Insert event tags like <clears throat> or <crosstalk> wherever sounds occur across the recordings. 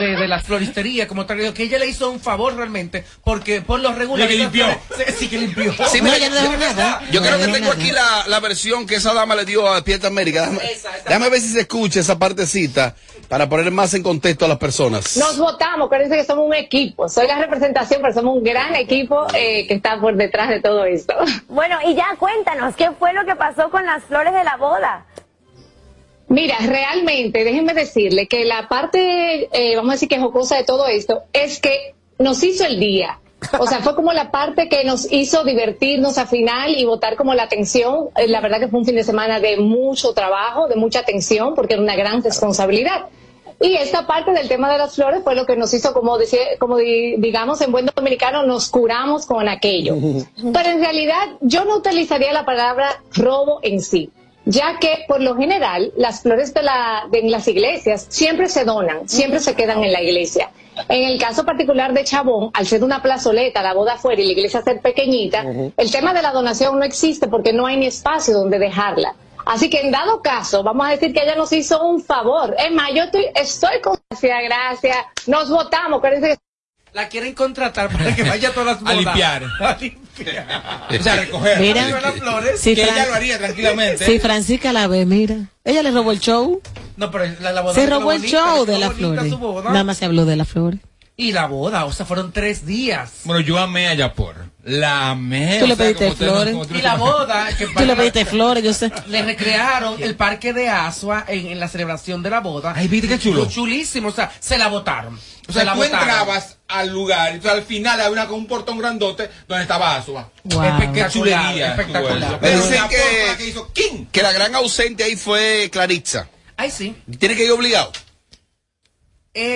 de, de la floristería, como tal, que ella le hizo un favor realmente, porque por lo regular... que limpió. Sí, sí que limpió. Sí, No, mira, ya no dejó nada. Yo No creo que tengo nada. aquí la, la versión que esa dama le dio a Despierta América. Déjame, déjame ver si se escucha esa partecita para poner más en contexto a las personas. Nos votamos, acuérdense que somos un equipo. Soy la representación, pero somos un gran equipo eh, que está por detrás de todo esto. Bueno, y ya cuéntanos, ¿qué fue lo que pasó con las flores de la boda? Mira, realmente, déjenme decirle que la parte, eh, vamos a decir que jocosa de todo esto, es que nos hizo el día. O sea, fue como la parte que nos hizo divertirnos al final y votar como la atención. Eh, La verdad que fue un fin de semana de mucho trabajo, de mucha atención, porque era una gran responsabilidad. Y esta parte del tema de las flores fue lo que nos hizo, como, decir, como di- digamos en buen dominicano, nos curamos con aquello. Pero en realidad yo no utilizaría la palabra robo en sí ya que por lo general las flores de, la, de las iglesias siempre se donan, siempre se quedan en la iglesia. En el caso particular de Chabón, al ser una plazoleta, la boda afuera y la iglesia ser pequeñita, el tema de la donación no existe porque no hay ni espacio donde dejarla. Así que en dado caso, vamos a decir que ella nos hizo un favor. Es más, yo estoy, estoy con gracias, gracias. Nos votamos, acuérdense que La quieren contratar para que vaya a todas las <laughs> A bodas. limpiar. <laughs> A limpiar. O sea, recoger. Mira. Las flores. Que Fran- ella lo haría tranquilamente. Sí, Francisca la ve, mira. Ella le robó el show. No, pero la, la boda Se robó el bonita, show de las flores. Nada más se habló de las flores. Y la boda, o sea, fueron tres días. Bueno, yo amé a Yapor. La amé. Tú o le pediste no- flores. Y la boda, que <laughs> Tú le pediste <laughs> flores, yo sé. le recrearon el parque de Asua en, en la celebración de la boda. Ay, ¿viste qué chulo? Chulísimo, o sea, se la votaron. O se sea, la tú botaron. entrabas al lugar entonces al final había una, con un portón grandote donde estaba Asua. Wow. Espectacular, Chulería. espectacular. Me dicen que- que hizo King. Que la gran ausente ahí fue Claritza. Ay, sí. Tiene que ir obligado.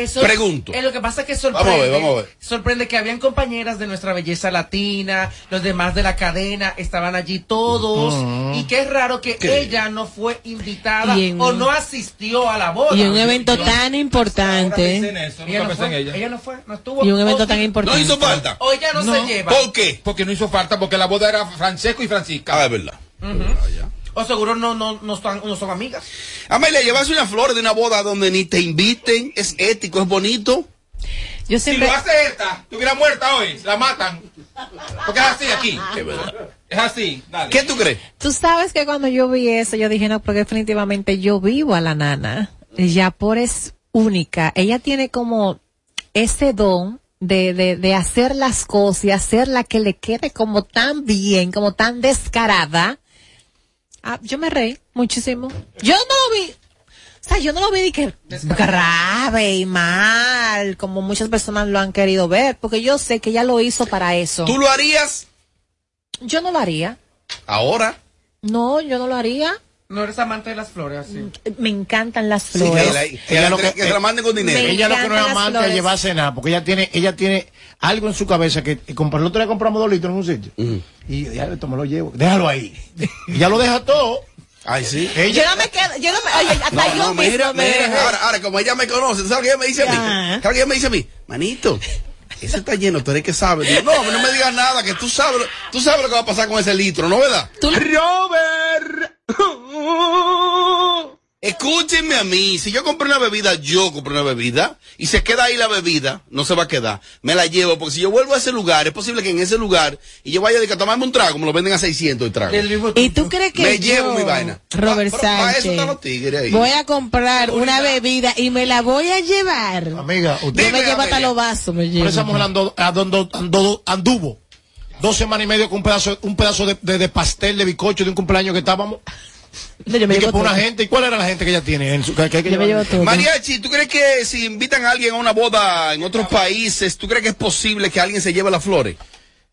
Sor- Pregunto. eh, lo que pasa es que sorprende, Vamos a ver, vamos a ver. sorprende que habían compañeras de nuestra belleza latina, los demás de la cadena estaban allí todos y que es raro que ¿Qué? ella no fue invitada Y en- o no asistió a la boda. Y un evento tan pensé en importante. eso, ella no, pensé en fue, ella. ella no fue, no estuvo. Y un evento o, tan No importante. hizo falta. o ella no, No. se lleva. ¿Por qué? Porque no hizo falta, porque la boda era Francesco y Francisca. Ah, es verdad. O seguro no, no, no, están, no son amigas. Amelia, llevarse una flor de una boda donde ni te inviten, es ético, es bonito. Yo Si siempre. lo hace esta, estuviera muerta hoy, la matan. Porque es así aquí. Es verdad. Es así. Dale. ¿Qué tú crees? Tú sabes que cuando yo vi eso, yo dije, no, porque definitivamente yo vivo a la nana. Ella por es única. Ella tiene como ese don de, de, de hacer las cosas y hacerla que le quede como tan bien, como tan descarada. Ah, yo me reí muchísimo. Yo no lo vi. O sea, yo no lo vi de que grave y mal, como muchas personas lo han querido ver, porque yo sé que ella lo hizo para eso. ¿Tú lo harías Yo no lo haría. ahora? No, yo no lo haría. No eres amante de las flores, así. Me encantan las Sí, flores. que, la- que Ella la- lo que- que se la manden con dinero. Me- Ella lo que no es amante flores. llevar a cenar, porque ella tiene, ella tiene algo en su cabeza que comprar el otro día compramos dos litros en un sitio. Y ya esto me lo llevo. Déjalo ahí. y ya lo deja todo. Ay, sí. Yo Ella, no me quedo, yo no me, oye, hasta No, yo no, mismo mira, mira, ahora, ahora, como ella me conoce, ¿sabes que ella me dice a mí? ¿Sabes lo que ella me dice a mí? Manito, eso está lleno, tú eres que sabes. Digo, no, no me digas nada, que tú sabes, lo- tú sabes lo que va a pasar con ese litro, ¿no verdad? Robert. Escúchenme a mí, si yo compré una bebida, yo compré una bebida, y se queda ahí la bebida, no se va a quedar, me la llevo, porque si yo vuelvo a ese lugar, es posible que en ese lugar, y yo vaya de que tomarme un trago, me lo venden a 600 el trago. El mismo ¿Y tú crees que Me yo, llevo mi vaina. Robert Pa- pa- pa' eso Sánchez, están los tigres ahí. voy a comprar una bebida y me la voy a llevar? Amiga, usted me Dime, llevo hasta Amelia. los vasos, me por mujer andó- andó- andó- anduvo dos semanas y medio con un pedazo, un pedazo de, de- de pastel de bizcocho de un cumpleaños que estábamos. No, yo me Y llevo una gente. ¿Y cuál era la gente que ella tiene? En su, que, Yo me llevo todo. Mariachi, ¿tú crees que si invitan a alguien a una boda en otros países, tú crees que es posible que alguien se lleve las flores?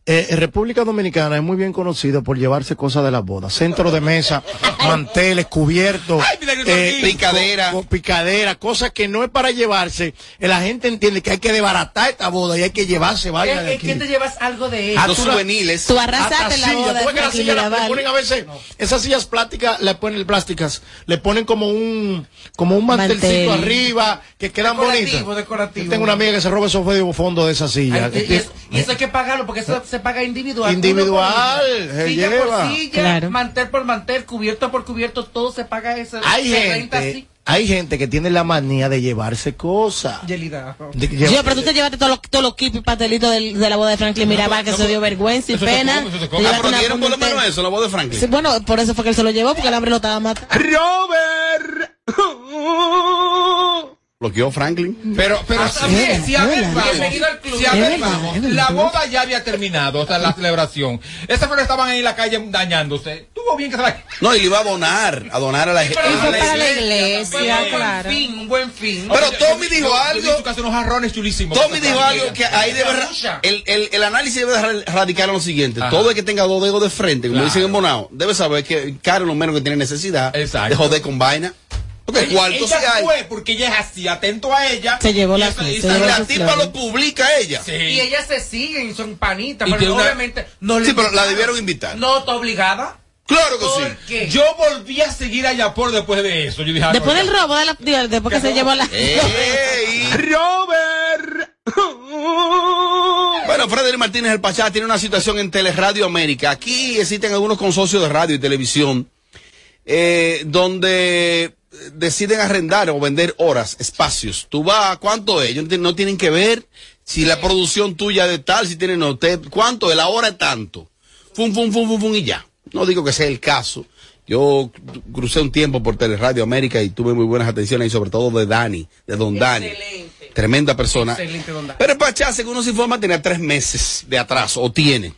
Eh, en República Dominicana es muy bien conocido por llevarse cosas de las bodas. Centro de mesa, <laughs> manteles, cubiertos, aquí. Picadera. co- co- picadera, cosas que no es para llevarse. Eh, La gente entiende que hay que desbaratar esta boda y hay que llevarse de ¿Es aquí. que te llevas algo de Ah, eso? Los tú la- souvenirs. Tú arrasaste la boda. tú que la silla ponen a veces, esas sillas plásticas, le ponen plásticas, le ponen como un, como un mantelcito Mantel. arriba, que quedan Decorativo, bonitas. decorativo. Yo tengo una amiga que se roba esos de fondo de esa silla. Ay, y, eso, y eso hay que pagarlo porque eso se paga individual. Individual, se Silla lleva. por silla, Claro. mantel por mantel, cubierto por cubierto, todo se paga eso. Hay se renta gente, así. hay gente que tiene la manía de llevarse cosas. Yelida. De Yo, lleva- pero tú te llevaste todos los, todos los kipis pastelitos del- de la boda de Franklin Mirabal, que no, eso dio vergüenza y se pena. come, se. Ah, pero dieron por lo menos eso, la voz de Franklin. Sí, bueno, por eso fue que él se lo llevó, porque el hambre lo estaba matando. Robert. Bloqueó Franklin. Pero, pero Ah, si, bien, si la boda ya había terminado, o sea, la celebración. Esas fueron estaban ahí en la calle dañándose. Tuvo bien que se la... No, y le iba a donar, a donar a la fue a la para la iglesia, iglesia, un buen claro. fin, un buen fin. Pero Oye, Tommy yo- dijo yo- yo algo. hace unos jarrones chulísimos. Tommy dijo algo que ahí debe el, el, el análisis debe ra- radicar en lo siguiente. Ajá. Todo el que tenga dos dedos de frente, como Claro. dicen en Bonao, debe saber que Karen lo menos que tiene necesidad Exacto. de joder con vaina. Porque Ella, cuarto sí hay. fue porque ella es así, atento a ella. Se llevó la y Y la tipa lo publica ella. Sí. Y ellas se siguen y son panitas, Y pero una- obviamente no le Sí, pero la debieron invitar. No está obligada. Claro que ¿Por sí. qué? Yo volví a seguir a Yapor después de eso. Yo dije, ah, Después no, del ya. robo, de la, después que se llevó la... Ey. Robert. <laughs> Bueno, Frederick Martínez el Pachá tiene una situación en Teleradio América. Aquí existen algunos consorcios de radio y televisión eh, donde deciden arrendar o vender horas, espacios. Tú vas, ¿cuánto es? Ellos no tienen- que ver si la producción tuya de tal, si tienen no, te- ¿cuánto es? La hora es tanto. Fum, fum, fum, fum, fum y ya. No digo que sea el caso. Yo crucé un tiempo por Teleradio América y tuve muy buenas atenciones y sobre todo de Dani, de Don Dani. Excelente. Tremenda persona. Excelente, don Dani. Pero el Pachá, según nos informa, tenía tres meses de atraso, o tiene.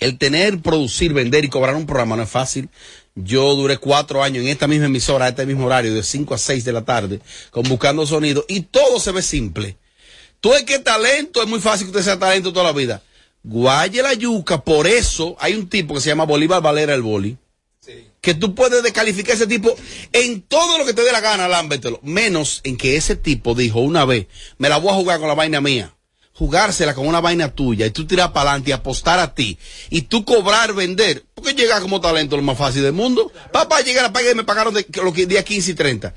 El tener, producir, vender y cobrar un programa no es fácil. Yo duré cuatro años en esta misma emisora, a este mismo horario, de 5 a 6 de la tarde, con buscando sonido, y todo se ve simple. Tú es que talento, es muy fácil que usted sea talento toda la vida. Guaye la yuca, por eso hay un tipo que se llama Bolívar Valera el Boli, que tú puedes descalificar a ese tipo en todo lo que te dé la gana, lámbetelo. Menos en que ese tipo dijo una vez, me la voy a jugar con la vaina mía. Jugársela con una vaina tuya y tú tirar para adelante y apostar a ti y tú cobrar, vender. Porque llegar como talento lo más fácil del mundo. Papá, llegar a pagar y me pagaron de, los que- días 15 y 30.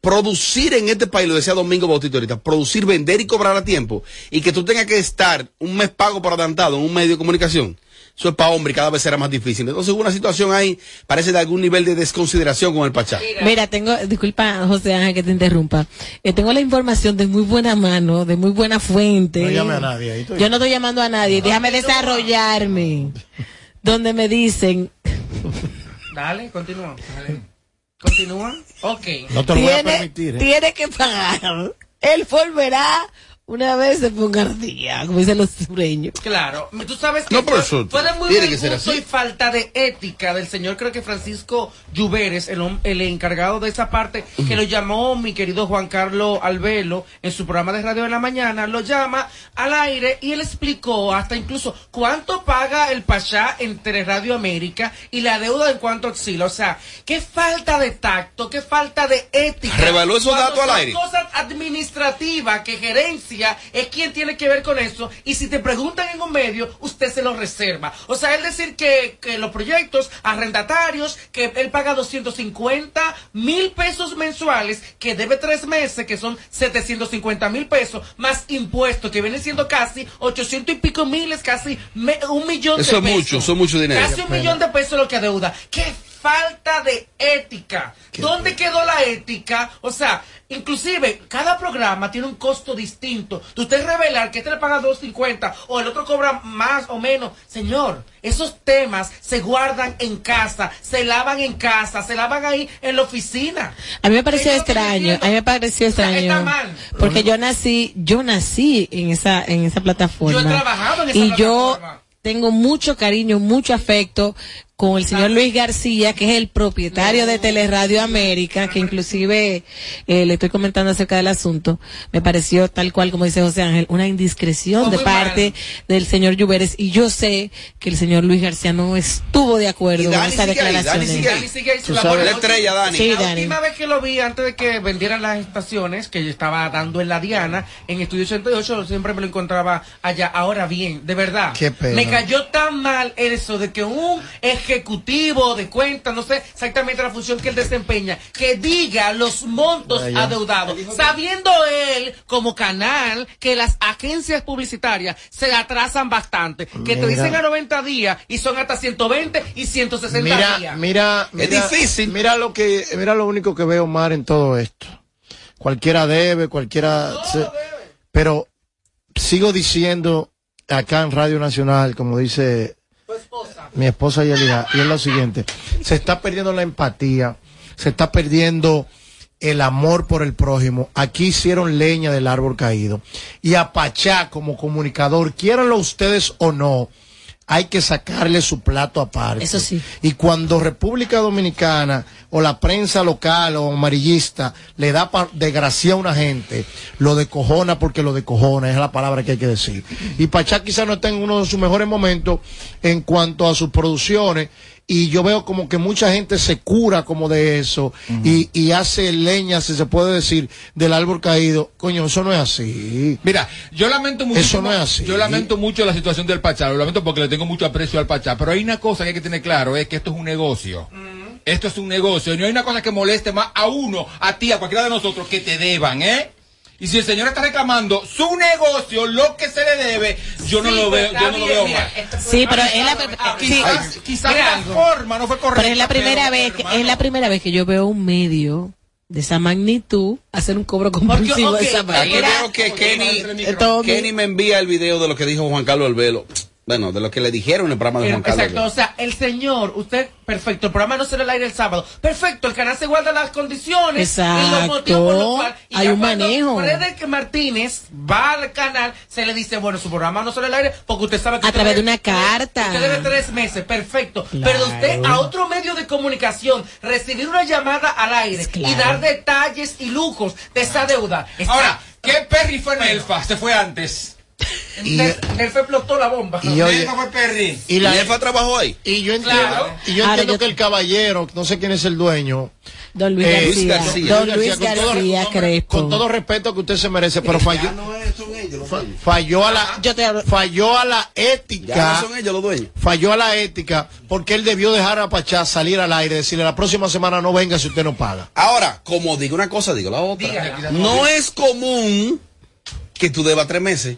Producir en este país, lo decía Domingo Bautista ahorita, producir, vender y cobrar a tiempo y que tú tengas que estar un mes pago por adelantado en un medio de comunicación. Eso es para hombre y cada vez será más difícil. Entonces hubo una situación ahí, parece de algún nivel de desconsideración con el Pachá. Mira, tengo, disculpa José Ángel que te interrumpa. Eh, tengo la información de muy buena mano, de muy buena fuente. No llame a nadie, ahí estoy. Yo no estoy llamando a nadie, déjame desarrollarme. Donde me dicen, <laughs> Dale, continúa. Dale. Continúa. Ok. No te lo voy a tiene, permitir. ¿eh? tiene que pagar. Él volverá una vez se ponga al día, como dicen los sureños. Claro, tú sabes que No, pero fue, eso fue de muy tiene buen que ser gusto así. y falta de ética del señor, creo que Francisco Lluveres, el, el encargado de esa parte, que lo llamó mi querido Juan Carlos Albelo en su programa de radio de la mañana, lo llama al aire y él explicó hasta incluso cuánto paga el Pachá entre Radio América y la deuda en cuanto oscila. O sea, qué falta de tacto, qué falta de ética. Reveló esos datos al aire. cosas administrativas que gerencia es quien tiene que ver con eso y si te preguntan en un medio usted se lo reserva. O sea él decir que, que los proyectos arrendatarios que él paga 250 mil pesos mensuales que debe tres meses que son 750 mil pesos más impuestos que vienen siendo casi 800 y pico miles casi me- un millón Eso de es pesos. mucho, eso es mucho dinero. casi un millón de pesos lo que adeuda. Qué falta de ética ¿dónde quedó la ética? o sea Inclusive, cada programa tiene un costo distinto. De usted revelar que este le paga 2.50 o el otro cobra más o menos. Señor, esos temas se guardan en casa, se lavan en casa, se lavan ahí en la oficina. A mí me pareció extraño, a mí me pareció O sea, extraño. está mal. Porque yo nací, yo nací en esa, en esa plataforma. Yo he trabajado en esa y yo tengo mucho cariño, mucho afecto con el señor Luis García, que es el propietario de Teleradio América, que inclusive eh, le estoy comentando acerca del asunto. Me pareció tal cual como dice José Ángel, una indiscreción de parte mal. del señor Lluveres y yo sé que el señor Luis García no estuvo de acuerdo con sigue ahí, Dani sigue. Dani sigue la estrella, Dani. Sí, La Dani. última vez que lo vi, antes de que vendieran las estaciones, que yo estaba dando en la Diana, en Estudio 88, siempre me lo encontraba allá. Ahora bien, de verdad, me cayó tan mal eso de que un ejecutivo de cuentas, no sé exactamente la función que él desempeña, que diga los montos Vaya. adeudados, sabiendo él como canal que las agencias publicitarias se atrasan bastante, que te dicen a 90 días y son hasta 120 y 160 Mira, días. mira, Es mira, difícil. Mira lo que, mira lo único que veo mal en todo esto. Cualquiera debe, cualquiera, se- pero sigo diciendo acá en Radio Nacional, como dice mi esposa Yelida, y es lo siguiente, se está perdiendo la empatía, se está perdiendo el amor por el prójimo. Aquí hicieron leña del árbol caído. Y a Pachá como comunicador, quieranlo ustedes o no, hay que sacarle su plato aparte. Eso sí. Y cuando República Dominicana o la prensa local o amarillista le da pa- desgracia a una gente, lo decojona porque lo decojona, es la palabra que hay que decir. Y Pachá quizá no está en uno de sus mejores momentos en cuanto a sus producciones. Y yo veo como que mucha gente se cura como de eso y, y hace leña, si se puede decir, del árbol caído. Coño, eso no es así. Mira, yo lamento mucho. Eso no es así. Yo lamento mucho la situación del Pachá. Lo lamento porque le tengo mucho aprecio al Pachá. Pero hay una cosa que hay que tener claro: es que esto es un negocio. Esto es un negocio. Y no hay una cosa que moleste más a uno, a ti, a cualquiera de nosotros que te deban, ¿eh? Y si el señor está reclamando su negocio, lo que se le debe, yo no Sí, lo pues, veo, yo no lo veo mira, mal. Sí, pero es la, Quizás, quizás Mira la algo. forma no fue correcta. pero es la primera pero, vez, que, es la primera vez que yo veo un medio de esa magnitud hacer un cobro compulsivo de esa Aquí manera. veo que Kenny, Kenny me envía el video de lo que dijo Juan Carlos Albelo. Bueno, de lo que le dijeron en el programa de Juan Carlos Exacto, o sea, el señor, usted, perfecto, el programa no será al aire el sábado. Perfecto, el canal se guarda las condiciones y Exacto. los motivos por los cuales. y Hay un manejo. Frederick Martínez va al canal, se le dice, bueno, su programa no será al aire porque usted sabe que. A usted través de una carta. Usted debe tres meses, perfecto. Claro. Pero usted a otro medio de comunicación, recibir una llamada al aire y dar detalles y lujos de esa deuda. Está- Ahora, ¿qué Perry fue Nelfa? Se fue antes. Y- Él él fue explotó la bomba. Y Nelfa fue Perry. y la, trabajó ahí. y yo entiendo, Claro. y yo Ahora, entiendo yo- que el caballero, no sé quién es el dueño, Don Luis Eh, García. Luis García. Don Luis con todo- García Crespo. con todo respeto que usted se merece, pero falló, fa- falló a la, Yo te hablo- falló a la Ya ética, no son ellos los dueños. falló a la ética, porque él debió dejar a Pachá salir al aire, decirle la próxima semana no venga si usted no paga. Ahora, como digo una cosa, digo la otra. Dígala. No es común que tú debas tres meses.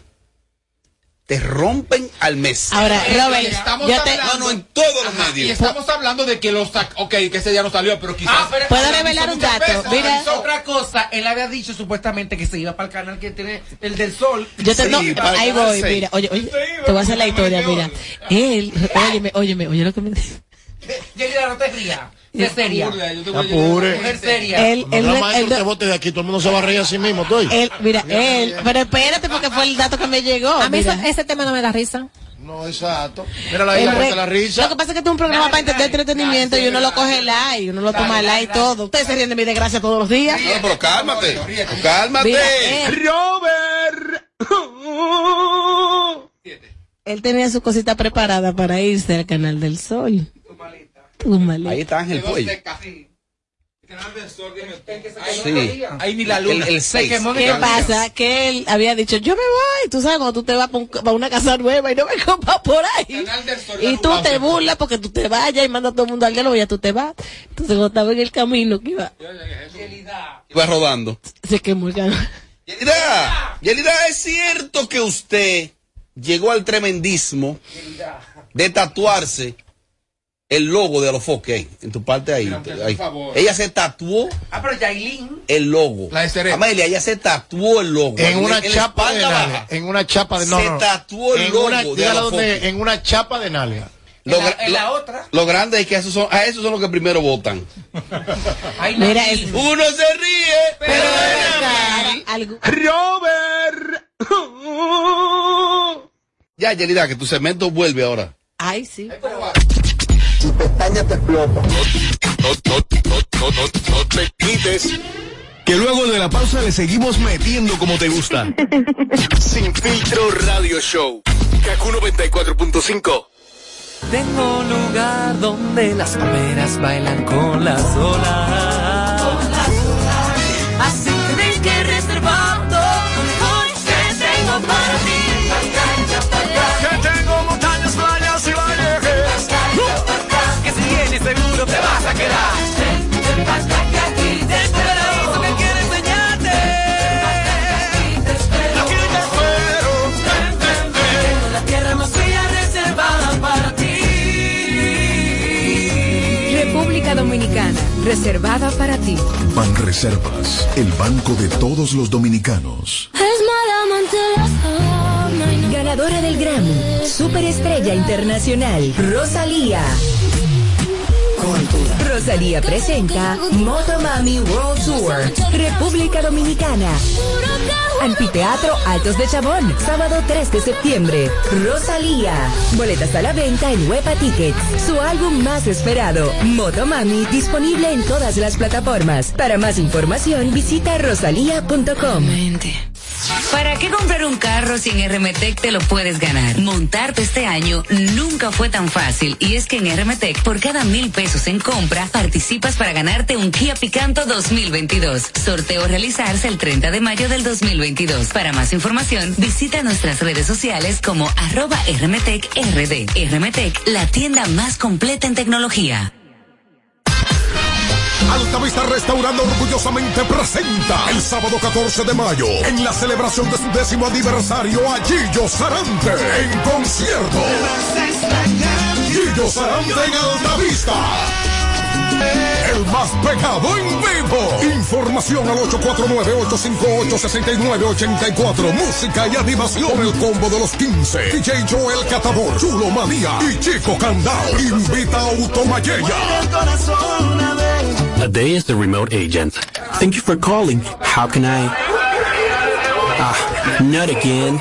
Te rompen al mes. Ahora, Robert, estamos yo te, hablando- No, no, en todos los Ajá, y medios. estamos hablando de que los sac- ok, que ese día no salió, pero quizás. Ah, pero- ¿Puedo revelar un dato? veces, Mira. Otra cosa, él había dicho supuestamente que se iba para el canal que tiene el del sol. Yo te, Sí, no, ahí voy, mira, oye, oye, iba, te voy a hacer la historia, mira. Él, óyeme, óyeme, oye lo que me dice. Yelida, no te rías. Es seria. Burla, yo te voy a Apure. Mujer seria. Él, él, No, él, te bote de aquí, todo el mundo se va a reír a sí mismo, estoy. él- mira, él, pero espérate porque fue el dato que me llegó. A mí ese tema no me da risa. No, exacto. Mira la El hija, la risa. Lo que pasa es que este es un programa Dale, para entretenimiento dale, y uno lo coge dale. live, uno lo Dale, toma live todo. Ustedes se ríen de mi desgracia todos los días. No, pero cálmate. Cálmate. Robert. él tenía su cosita preparada para irse al canal del sol. Ahí está Ángel Puello. El. Sí. Ahí ni la El, luna. el Se 6. quemó en ¿Qué el pasa? Que él había dicho, yo me voy. Tú sabes, cuando tú te vas para una casa nueva y no me <laughs> copas por ahí. Y tú te burlas porque tú te vayas y mandas a todo el mundo al diálogo y ya tú te vas. Entonces, cuando estaba en el camino, que iba, Iba rodando. se quemó el canal. Yelida, Yelida, ¿es cierto que usted llegó al tremendismo de tatuarse el logo de Alofoque ahí, en tu parte ahí? Por ahí. favor. Ella se tatuó Ah, pero Yailin. el logo. La de Serena. Amelia, ella se tatuó el logo. En una la chapa de nalga. baja. En una chapa de no, Se tatuó el en logo una, de Alofoque. donde- en una chapa de nalga. Lo, En la- la otra. lo grande es que esos son, a esos son los que primero votan. <laughs> Ay, Mira, la- es- Uno se ríe, pero Pero algo- Robert. <laughs> Ya, Yelida, que tu cemento vuelve ahora. Ay, sí. No, no, no, no, no, no te quites. Que luego de la pausa le seguimos metiendo como te gusta. <laughs> Sin filtro radio show. Kaku 94.5. Tengo un lugar donde las palmeras bailan con las olas. Reservada para ti. Banreservas, el banco de todos los dominicanos. Ganadora del Grammy, Superestrella Internacional, Rosalía. Rosalía presenta Motomami World Tour, República Dominicana. Anfiteatro Altos de Chabón, sábado 3 de septiembre. Rosalía. Boletas a la venta en Huepa Tickets. Su álbum más esperado, Motomami, disponible en todas las plataformas. Para más información, visita rosalía.com. ¿Para qué comprar un carro si en RMTEC te lo puedes ganar? Montarte este año nunca fue tan fácil y es que en RMTEC por cada mil pesos en compra participas para ganarte un Kia Picanto 2022. Sorteo realizarse el 30 de mayo del 2022. Para más información visita nuestras redes sociales como arroba RMTEC RD. RMTEC, la tienda más completa en tecnología. Altavista Restaurando orgullosamente presenta el sábado 14 de mayo en la celebración de su décimo aniversario a Gillo Sarante en concierto. Gillo Sarante en Altavista. El más pegado en vivo. Información al 849-858-6984. Música y animación. El combo de los 15. DJ Joel Catabor, Chulo Manía y Chico Candao. Invita a Automayella. A day is the remote agent. Thank you for calling. How can I? Ah, not again.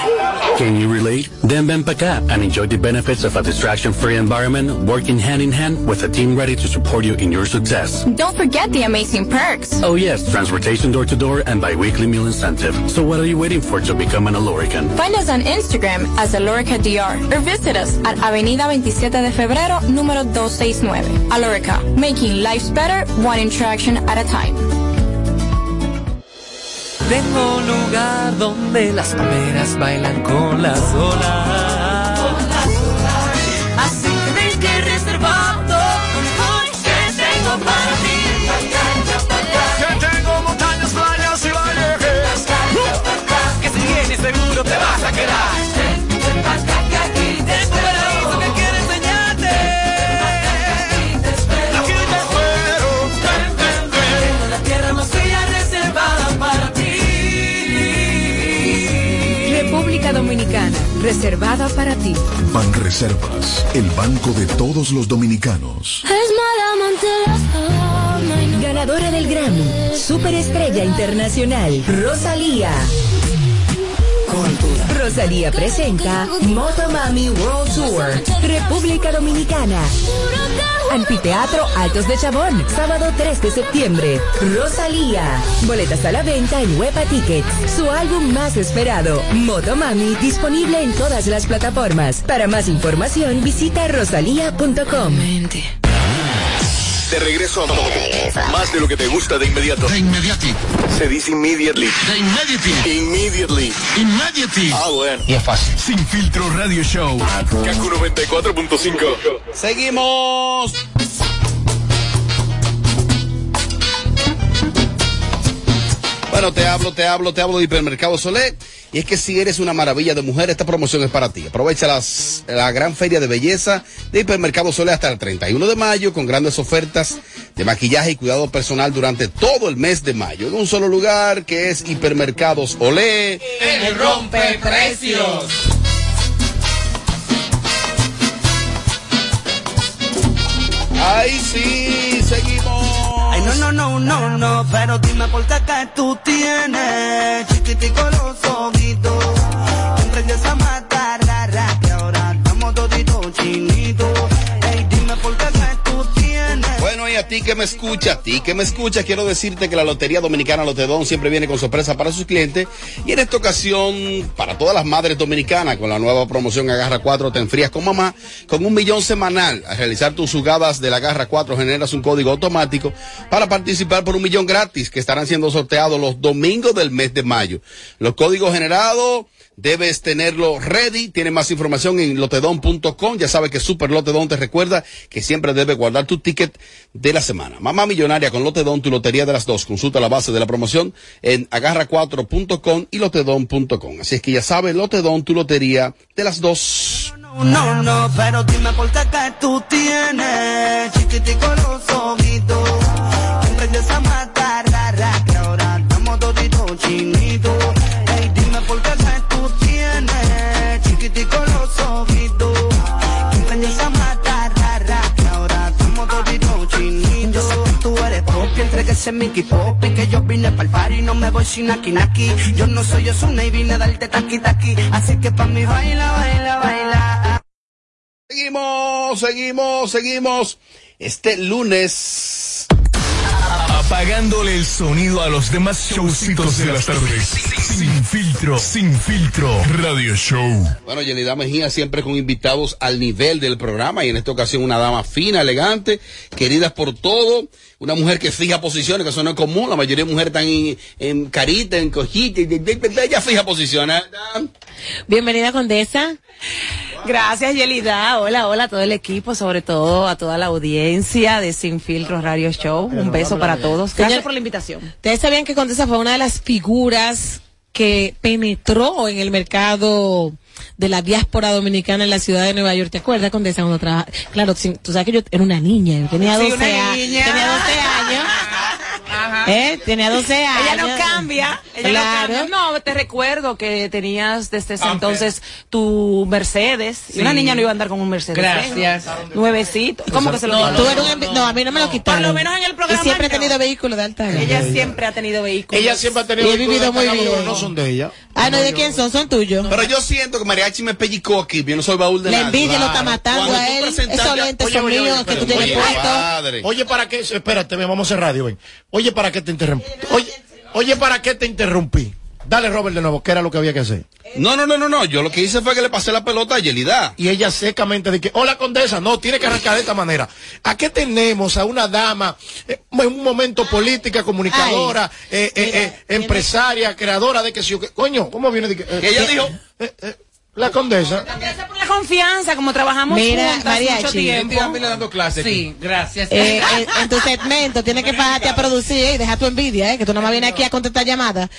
Can you relate? Then ven pa' acá and enjoy the benefits of a distraction-free environment working hand in hand with a team ready to support you in your success. Don't forget the amazing perks. Oh yes, transportation door to door and bi-weekly meal incentive. So what are you waiting for to become an Alorican? Find us on Instagram as Alorica DR or visit us at Avenida 27 de Febrero, número 269. Alorica, making lives better one interaction at a time. Tengo lugar donde las palmeras bailan con las olas. Reservada para ti. Banreservas, el banco de todos los dominicanos. Ganadora del Grammy, Superestrella Internacional, Rosalía. Rosalía presenta Motomami World Tour, República Dominicana. Anfiteatro Altos de Chabón, sábado 3 de septiembre. Rosalía. Boletas a la venta en Huepa Tickets. Su álbum más esperado, Motomami, disponible en todas las plataformas. Para más información, visita rosalía.com. De regreso a más de lo que te gusta de inmediato. De inmediati. Se dice immediately. De immediately. Immediately. Immediately. Ah, bueno. Y es fácil. Sin filtro radio show. Kaku 94.5. Seguimos. Bueno, te hablo, te hablo, te hablo de Hipermercado Solé. Y es que si eres una maravilla de mujer, esta promoción es para ti. Aprovecha las, la gran feria de belleza de Hipermercado Solé hasta el 31 de mayo con grandes ofertas de maquillaje y cuidado personal durante todo el mes de mayo. En un solo lugar que es Hipermercados Olé. El rompe precios. Ay, sí, no, no, no, pero dime por qué que tú tienes chiquitico los ojitos. Emprendes a matar, rara, que ahora estamos toditos chinitos. A ti que me escucha, a ti que me escucha, quiero decirte que la Lotería Dominicana Lotedón siempre viene con sorpresa para sus clientes. Y en esta ocasión, para todas las madres dominicanas, con la nueva promoción Agarra 4, te enfrías con mamá, con un millón semanal. Al realizar tus jugadas de la Agarra 4, generas un código automático para participar por un millón gratis que estarán siendo sorteados los domingos del mes de mayo. Los códigos generados debes tenerlo ready. Tiene más información en lotedon.com. Ya sabes que Super Lotedon te recuerda que siempre debes guardar tu ticket de la semana. Mamá Millonaria con Lotedon, tu lotería de las dos. Consulta la base de la promoción en agarra4.com y lotedon.com. Así es que ya sabes, Lotedon, tu lotería de las dos. No, no, pero dime por qué que tú tienes chiquitico los ojitos. Ese Mickey Pop y que yo vine pa'l party no me voy sin aquí naki. Yo no soy Osuna y vine a darte taqui taqui. Así que pa' mí baila, baila, baila. Seguimos, seguimos, seguimos. Este lunes. Apagándole el sonido a los demás showcitos de las tardes. Sin filtro, sin filtro. Radio Show. Bueno, Yelida Mejía siempre con invitados al nivel del programa y en esta ocasión una dama fina, elegante, querida por todo, una mujer que fija posiciones, que eso no es común, la mayoría de mujeres están en, en carita, en cojita, ella fija posiciones. Bienvenida, Condesa. Gracias, Yelida. Hola, hola a todo el equipo, sobre todo a toda la audiencia de Sin Filtros Radio Show. Un beso para todos. Gracias por la invitación. Ustedes sabían que Condesa fue una de las figuras que penetró en el mercado de la diáspora dominicana en la ciudad de Nueva York. ¿Te acuerdas, Condesa, cuando trabajaba? Claro, sí, tú sabes que yo era una niña, yo tenía Sí, 12, una a- niña. tenía 12 años. ¿Eh? Tenía 12 años. Ella no cambia. Ella Claro. no cambia. No, te recuerdo que tenías desde ese entonces tu Mercedes. Y Sí. una niña no iba a andar con un Mercedes. Gracias. Nuevecito. ¿Cómo que se lo No, no, a mí no me lo quitaron. Por lo menos en el programa Y siempre he no. tenido vehículos de alta gama. Ella siempre ha tenido vehículos. Ella siempre ha tenido Y he vivido muy bien. no son de ella. Ah, no, ¿de quién son? Son tuyos. Pero yo siento que Mariachi me pellizcó aquí, yo no soy baúl de La nadie. envidia lo está matando a él. Esos lentes Oye, son míos que tú espérate, tienes puesto. Oye, ¿para qué? Espérate, vamos a hacer radio, ven. Oye, ¿para qué te interrumpí? Oye, oye, ¿para qué te interrumpí? Dale, Robert, de nuevo, ¿qué era lo que había que hacer? No, no, no, no, no. Yo lo que hice fue que le pasé la pelota a Yelida. Y ella secamente dice, hola condesa, no, tiene que arrancar de esta manera. ¿A qué tenemos a una dama eh, en un momento política, comunicadora, eh, eh, eh, empresaria, creadora de que si yo, que- coño, ¿cómo viene? de que, eh, ella eh, dijo, eh, eh, la condesa. Gracias por la confianza, como trabajamos Mira, juntas Mariachi. mucho tiempo. Dígame dando clases. Sí, gracias. Eh, en, en tu segmento tienes que bajarte a producir eh, y dejar tu envidia, eh, que tú nada más vienes aquí a contestar llamadas.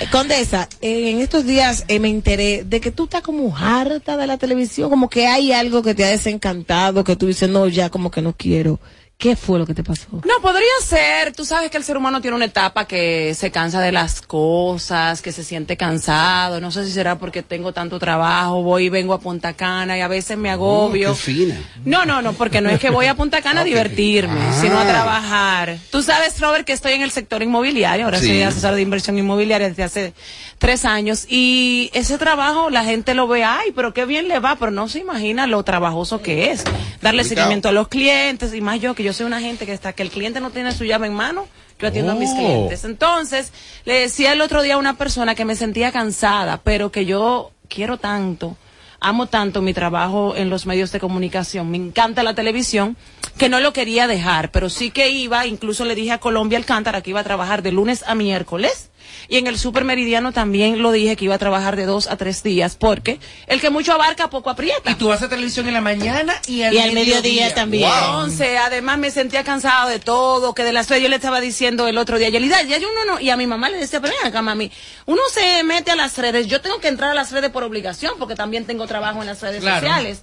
Eh, Condesa, eh, en estos días eh, me enteré de que tú estás como harta de la televisión, como que hay algo que te ha desencantado, que tú dices, no, ya como que no quiero. ¿Qué fue lo que te pasó? No, podría ser. Tú sabes que el ser humano tiene una etapa que se cansa de las cosas, que se siente cansado. No sé si será porque tengo tanto trabajo, voy y vengo a Punta Cana y a veces me agobio. Oh, qué fina. No, no, no, porque no es que voy a Punta Cana a <laughs> divertirme, Ah. sino a trabajar. Tú sabes, Robert, que estoy en el sector inmobiliario, ahora Sí. soy asesor de inversión inmobiliaria desde hace tres años y ese trabajo la gente lo ve, ay, pero qué bien le va, pero no se imagina lo trabajoso que es. Darle seguimiento a los clientes y más yo, que yo soy una gente que hasta que el cliente no tiene su llave en mano, yo atiendo a mis Oh. clientes. Entonces, le decía el otro día a una persona que me sentía cansada, pero que yo quiero tanto amo tanto mi trabajo en los medios de comunicación, me encanta la televisión, que no lo quería dejar, pero sí que iba, incluso le dije a Colombia Alcántara que iba a trabajar de lunes a miércoles, y en el Super Meridiano también lo dije que iba a trabajar de dos a tres días, porque el que mucho abarca, poco aprieta. Y tú vas a televisión en la mañana y al, Y al mediodía también. Entonces, además me sentía cansado de todo, que de las redes yo le estaba diciendo el otro día, Yelida, ya yo uno no, y a mi mamá le decía, pero ven acá, mami, uno se mete a las redes, yo tengo que entrar a las redes por obligación, porque también tengo trabajo en las redes Claro. sociales.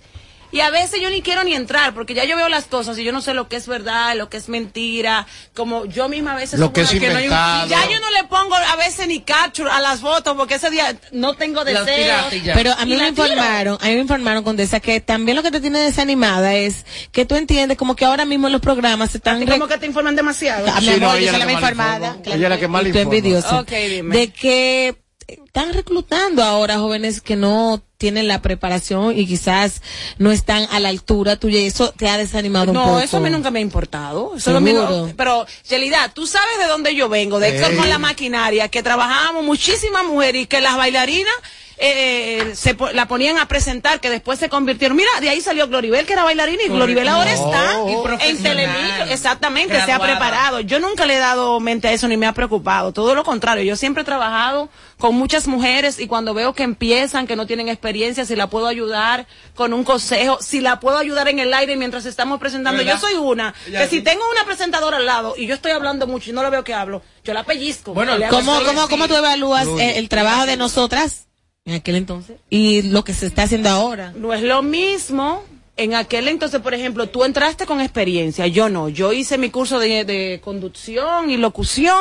Y a veces yo ni quiero ni entrar, porque ya yo veo las cosas y yo no sé lo que es verdad, lo que es mentira, como yo misma a veces... Lo que es una- no hay un- inventado. ya yo no le pongo a veces ni capture a las fotos, porque ese día no tengo deseos. Pero a mí me informaron, a mí me informaron, Condesa, que también lo que te tiene desanimada es que tú entiendes como que ahora mismo los programas se están... Como que te informan demasiado. A mi Sí, no, amor, ella yo soy la la que informada. informa. Ella la que tú informa. envidiosa. Ok, dime. De que están reclutando ahora jóvenes que no tienen la preparación y quizás no están a la altura tuya y eso te ha desanimado un poco. No, eso a mí nunca me ha importado. Eso no- pero, Yelida, tú sabes de dónde yo vengo, de Héctor con la maquinaria, que trabajábamos muchísimas mujeres y que las bailarinas eh, se po- la ponían a presentar, que después se convirtieron. Mira, de ahí salió Gloribel, que era bailarina, y Gloribel ahora está en. Telemicro. Exactamente, se ha preparado. Yo nunca le he dado mente a eso ni me ha preocupado. Todo lo contrario, yo siempre he trabajado con muchas mujeres y cuando veo que empiezan, que no tienen experiencia, si la puedo ayudar con un consejo, si la puedo ayudar en el aire mientras estamos presentando. ¿Verdad? Yo soy una, que sí. si tengo una presentadora al lado y yo estoy hablando mucho y no la veo que hablo, yo la pellizco. Bueno, ¿Cómo, cómo, cómo tú evalúas eh, el trabajo de nosotras en aquel entonces y lo que se está haciendo ahora? No es lo mismo En aquel entonces, por ejemplo, tú entraste con experiencia, yo no. Yo hice mi curso de, de conducción y locución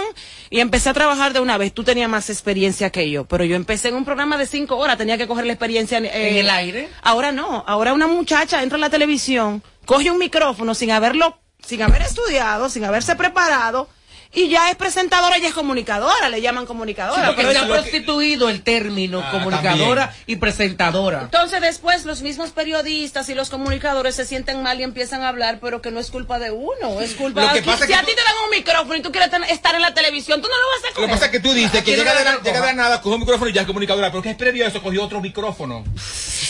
y empecé a trabajar de una vez. Tú tenías más experiencia que yo, pero yo empecé en un programa de cinco horas, tenía que coger la experiencia eh, ¿En el aire? Ahora no, ahora una muchacha entra a la televisión, coge un micrófono sin haberlo, sin haber estudiado, sin haberse preparado. Y ya es presentadora, ya es comunicadora, le llaman comunicadora. Sí, porque pero se ha eso- prostituido el término Ah, comunicadora y presentadora. entonces después los mismos periodistas y los comunicadores se sienten mal y empiezan a hablar, pero que no es culpa de uno, es culpa Lo que de si que a ti te dan un micrófono y tú quieres estar en la televisión, tú no lo vas a Lo coger. que pasa es que tú dices que llega no de, lo la, coja. llega de la nada, coge un micrófono y ya es comunicadora, pero que es previo a eso cogió otro micrófono.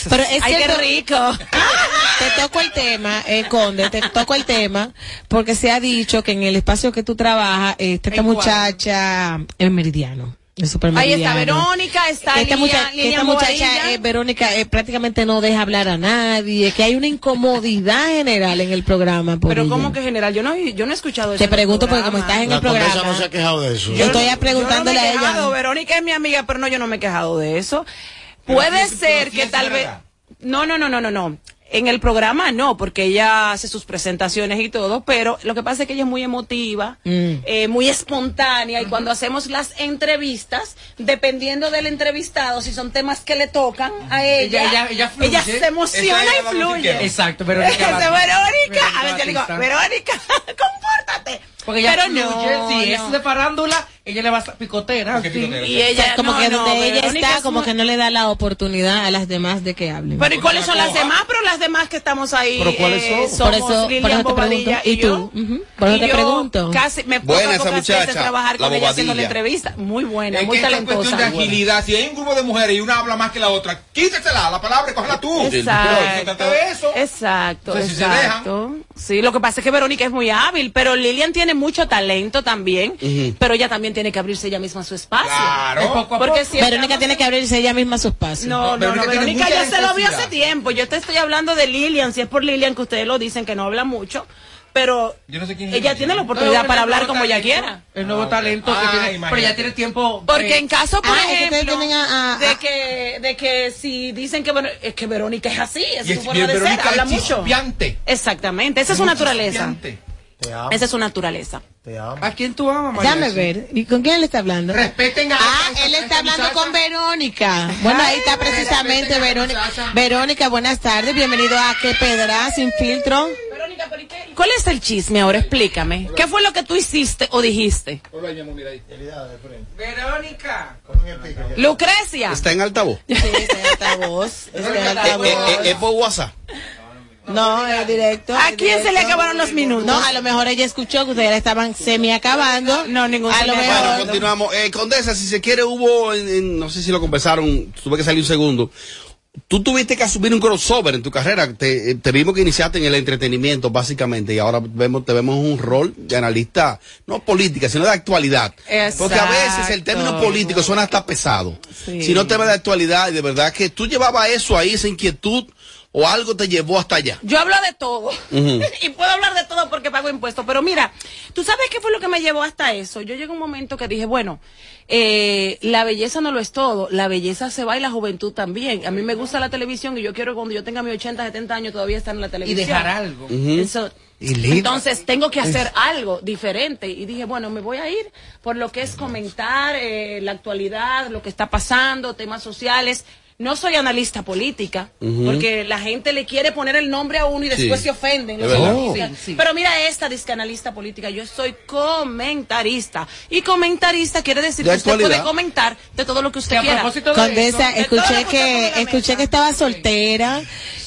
Pero es Ay, qué rico. <laughs> Te toco el tema, eh, Conde, te toco el tema, porque se ha dicho que en el espacio que tú trabajas, está esta muchacha en Meridiano. El Ahí está Verónica, está esta, Lilian- mucha- que Lilian esta muchacha eh, Verónica eh, prácticamente no deja hablar a nadie, que hay una incomodidad general en el programa. Por Pero ella. como que general, yo no, yo no he escuchado eso. Te pregunto porque como estás en La el programa. condesa no se ha quejado de eso. Yo estoy Yo no preguntándole me he a ella. Verónica es mi amiga, pero no, yo no me he quejado de eso. Puede ser que tal vez... No, no, no, no, no, no. En el programa no, porque ella hace sus presentaciones y todo, pero lo que pasa es que ella es muy emotiva, Mm. eh, muy espontánea, y cuando hacemos las entrevistas, dependiendo del entrevistado, si son temas que le tocan a ella, Ella- ella- ella se emociona y fluye. Exacto, Verónica. Batista. Verónica, a veces le digo. Verónica, compórtate. Porque ella pero fluye, no, si no. es de farándula, ella le va a picotera. qué sí. picotera? Y ella, O sea, como no, que no, donde ella Verónica está, es como que no le da la oportunidad a las demás de que hablen. Pero ¿y cuáles son las demás? Pero las demás que estamos ahí. ¿Pero cuáles eh, son? somos Por eso- por Lilian eso te pregunto. ¿Y yo. tú? Por eso Y te yo pregunto. Casi me Buena esa muchacha, trabajar la con ella haciendo la entrevista. Muy buena, Es muy que esto es talentosa. cuestión de agilidad. Si hay un grupo de mujeres y una habla más que la otra, quítasela la palabra y cógela tú. Exacto. Pero se trata de eso. Exacto, Entonces, si se exacto. Sí, lo que pasa es que Verónica es muy hábil, pero Lilian tiene mucho talento también, pero ella también tiene que abrirse ella misma su espacio. Claro. Es poco a Porque poco. si Verónica tiene que abrirse ella misma su espacio. No, No, no, no, Verónica tiene Verónica ya se lo vio necesidad. hace tiempo. Yo te estoy hablando de Lilian, si es por Lilian que ustedes lo dicen que no habla mucho, pero Yo no sé quién es ella tiene la oportunidad para hablar como ella quiera. El nuevo Ah, talento que Ah, tiene. Pero imagínate. ya tiene tiempo. Porque eh, en caso, por ah, que a- a- de que de que si dicen que bueno, es que Verónica es así, es su forma de ser, habla es mucho. Exactamente, esa es su naturaleza. chispeante. Te amo, Esa es su naturaleza. te amo. ¿A quién tú amas, María? Déjame ver. ¿Y con quién le está hablando? Respeten a Ah, él está hablando muchacha. con Verónica. Bueno, ahí está precisamente Verónica. Verónica, buenas tardes. Bienvenido a Que Pedra Sin Filtro. ¿Cuál es el chisme ahora? Explícame. ¿Qué fue lo que tú hiciste o dijiste? Verónica. Lucrecia. Está en altavoz. Sí, está en altavoz. Está en altavoz. eh, eh, Es por WhatsApp. No, es directo. ¿A quién se le acabaron los minutos? No, a lo mejor ella escuchó que ustedes la estaban semi acabando. No, ningún A lo semi- Bueno, mejor. continuamos. Eh, Condesa, si se quiere, hubo, en- en- no sé si lo conversaron, tuve que salir un segundo. Tú tuviste que asumir un crossover en tu carrera. Te, eh, te vimos que iniciaste en el entretenimiento, básicamente, y ahora vemos, te vemos un rol de analista, no política, sino de actualidad. Porque a veces el término político suena hasta pesado. Sí. Sino tema de actualidad, y de verdad que tú llevabas eso ahí, esa inquietud, o algo te llevó hasta allá. Yo hablo de todo. <laughs> Y puedo hablar de todo porque pago impuestos. Pero mira, ¿tú sabes qué fue lo que me llevó hasta eso? Yo llegué a un momento que dije, bueno, eh, la belleza no lo es todo. La belleza se va y la juventud también. A mí me gusta la televisión y yo quiero que cuando yo tenga mis 80, 70 años todavía estar en la Y televisión. dejar algo. Y entonces tengo que hacer algo diferente y dije, bueno, me voy a ir por lo que es comentar eh, la actualidad, lo que está pasando, temas sociales. No soy analista política, porque la gente le quiere poner el nombre a uno y después Sí. se ofenden. Sí, sí. Pero mira esta disque analista política, yo soy comentarista. Y comentarista quiere decir De que usted puede comentar de todo lo que usted quiera. Condesa, eso, escuché que escuché que estaba soltera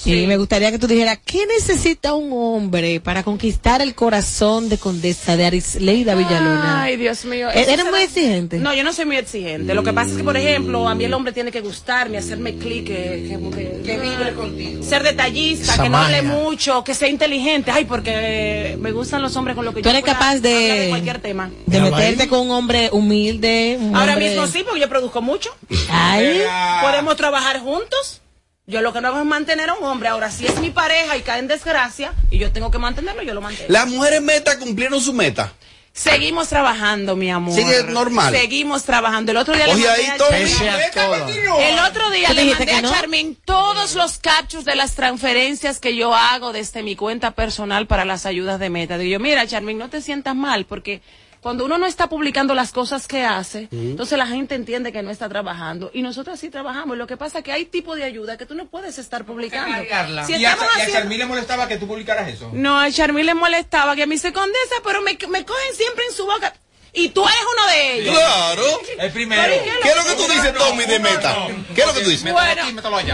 y me gustaría que tú dijeras qué necesita un hombre para conquistar el corazón de Condesa de Arisleida Villalona. Ay, Dios mío. ¿E- ¿Eres muy exigente? No, yo no soy muy exigente. Lo que pasa es que, por ejemplo, a mí el hombre tiene que gustarme, hacerme clic, que, que, que- Que vibre contigo. ser detallista, Esa que no hable mucho, que sea inteligente. Ay, porque me gustan los hombres con lo que ¿Tú yo eres capaz de- de cualquier tema. De meterte ahí. con un hombre humilde. un Ahora hombre- mismo sí, porque yo produzco mucho. Ay, Podemos trabajar juntos. Yo lo que no hago es mantener a un hombre. Ahora, si es mi pareja y cae en desgracia y yo tengo que mantenerlo, yo lo mantengo. Las mujeres meta cumplieron su meta. Seguimos trabajando, mi amor. Sigue normal. Seguimos trabajando. El otro día le mandé ahí a. El otro día ¿Tú le mandé a no? Charmin todos los captures de las transferencias que yo hago desde mi cuenta personal para las ayudas de meta. Digo yo, mira, Charmin, no te sientas mal porque cuando uno no está publicando las cosas que hace, entonces la gente entiende que no está trabajando. Y nosotros sí trabajamos. Lo que pasa es que hay tipo de ayuda que tú no puedes estar publicando. Si y a, estamos y a haciendo- le molestaba que tú publicaras eso. no, a Charmín le molestaba que a mí se condesa, pero me, me cogen siempre en su boca. Y tú eres uno de ellos. Claro. <laughs> El primero. Pero, ¿y ¿Qué es lo que tú dices, Tommy, de meta? ¿Qué es lo que tú dices? Bueno,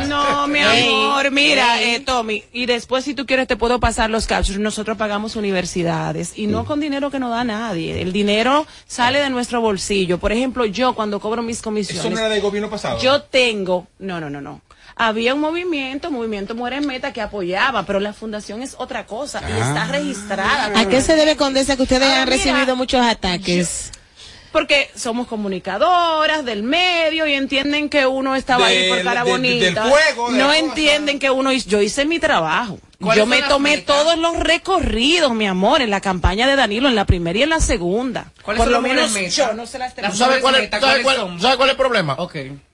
no, mi amor, mira, eh, Tommy, y después si tú quieres te puedo pasar los captures. Nosotros pagamos universidades y no con dinero que nos da nadie. El dinero sale de nuestro bolsillo. Por ejemplo, yo cuando cobro mis comisiones, Eso no era del gobierno pasado. yo tengo, no, no, no, no. Había un movimiento, Movimiento Mujeres Meta, que apoyaba, pero la fundación es otra cosa y está registrada. ¿A qué se debe, Condesa, que ustedes Ah, han mira, recibido muchos ataques? Porque somos comunicadoras del medio y entienden que uno estaba ahí por cara bonita. del juego, de no entienden que uno yo hice mi trabajo. ¿Cuáles Yo me tomé todos los recorridos, mi amor, en la campaña de Danilo, en la primera y en la segunda. ¿Cuáles Por lo menos yo no se las ¿Tú sabes cuál, es, el problema?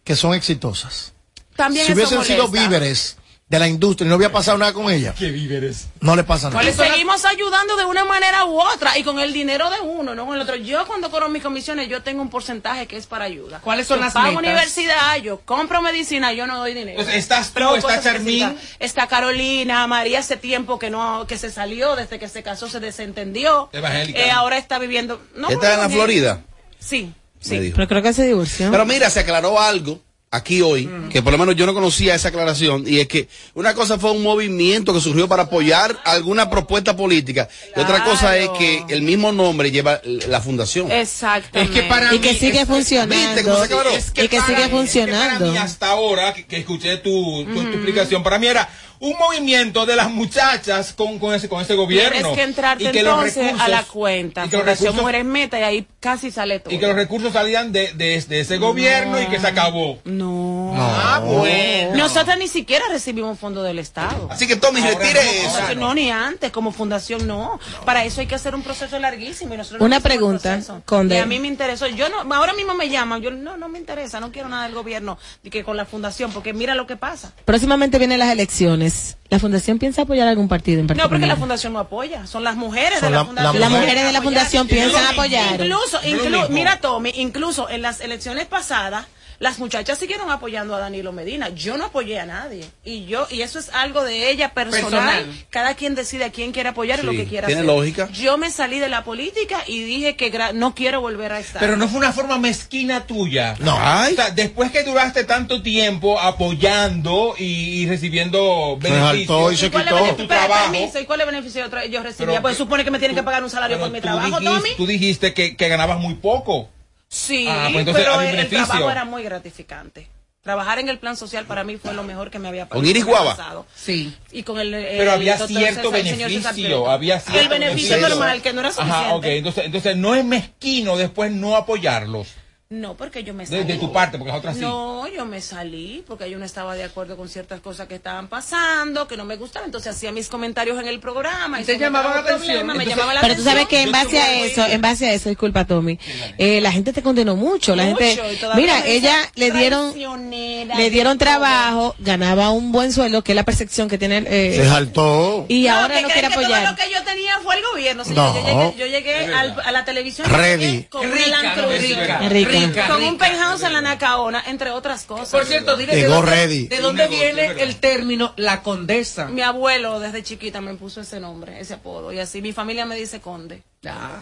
Que son exitosas. También si hubiesen sido víveres de la industria y no había pasado nada con ella, ¿Qué víveres? no le pasa nada. Y seguimos ayudando de una manera u otra y con el dinero de uno, no con el otro. Yo cuando cobro mis comisiones, yo tengo un porcentaje que es para ayuda. ¿Cuáles son Yo las pago metas? universidad, yo compro medicina, yo no doy dinero. Entonces, estás tú, está Charmín. Está Carolina, María hace tiempo que no, que se salió, desde que se casó se desentendió. Evangélica. Eh, ahora está viviendo. No, ¿Está en la Florida? Sí, sí. Pero creo que se divorció. Pero mira, se aclaró algo aquí hoy, que por lo menos yo no conocía esa aclaración, y es que una cosa fue un movimiento que surgió para apoyar alguna propuesta política, y otra cosa es que el mismo nombre lleva la fundación. Exactamente. Es que para y que mí- sigue es- funcionando. ¿Viste cómo se aclaró? Es que y que sigue mí- es que funcionando. para mí hasta ahora que, que escuché tu, tu, tu explicación, para mí era un movimiento de las muchachas con, con ese con ese gobierno. Tienes que entrarte y que los entonces a la cuenta. y que los recursos- Mujeres Meta y ahí casi sale todo. y que los recursos salían de, de, de ese gobierno y que se acabó. No. Ah, bueno. Nosotros ni siquiera recibimos fondo del Estado. Así que Tommy, Ahora retire no, eso. No, ni antes, como fundación no. Para eso hay que hacer un proceso larguísimo. Y nosotros no Una pregunta. Conde. Y a mí me interesó. Yo no, ahora mismo me llaman. Yo no, no me interesa, no quiero nada del gobierno que con la fundación, porque mira lo que pasa. Próximamente vienen las elecciones. ¿La fundación piensa apoyar algún partido en No, particular? porque la fundación no apoya. Son las mujeres Son de la, la- fundación. Las mujer- mujeres de la fundación piensan apoyar. Incluso, Lo inclu- mismo. mira Tommy, incluso en las elecciones pasadas, las muchachas siguieron apoyando a Danilo Medina. Yo no apoyé a nadie. Y yo, y eso es algo de ella personal. Personal. Cada quien decide a quién quiere apoyar y lo que quiera tiene hacer. lógica. Yo me salí de la política y dije que gra- no quiero volver a estar. Pero no fue una forma mezquina tuya. No. Ay. O sea, después que duraste tanto tiempo apoyando y, y recibiendo Se saltó y beneficios se ¿Y cuál es quitó. tu trabajo. permiso, ¿y cuál es el beneficio yo recibía? Pero- pues supone que me tienen que pagar un salario por mi tú trabajo, dijiste, Tommy. Tú dijiste que, que ganabas muy poco. Sí, Ah, pues entonces pero el, trabajo era muy gratificante. Trabajar en el plan social para mí fue lo mejor que me había ¿Con Iris Guava? pasado. Sí. Y con el, el Pero había cierto César- beneficio, había cierto El beneficio beneficio. normal, que no era suficiente. Ajá, ok. Entonces, entonces no es mezquino después no apoyarlos. No, porque yo me salí. de tu parte, porque las otras sí. No, yo me salí porque yo no estaba de acuerdo con ciertas cosas que estaban pasando, que no me gustaban. Entonces hacía mis comentarios en el programa. Y te llamaban la atención. problemas, me llamaba la Pero tú sabes que en atención. base a eso, en base a eso, disculpa Tommy, eh, la gente te condenó mucho, la Mucho, gente, mira, ella le dieron, le dieron trabajo, ganaba un buen sueldo, que es la percepción que tiene, eh, Se saltó. y ahora no quiere que apoyar. Todo lo que yo tenía fue el gobierno. No. Yo llegué, yo llegué al- a la televisión Ready. con Rica, rica, Rica. Rica, con un penthouse en la Nacaona, entre otras cosas. Por cierto, dile de Llegó dónde, ready. de dónde viene el término la condesa. Mi abuelo desde chiquita me puso ese nombre, ese apodo, y así mi familia me dice Conde. Ya.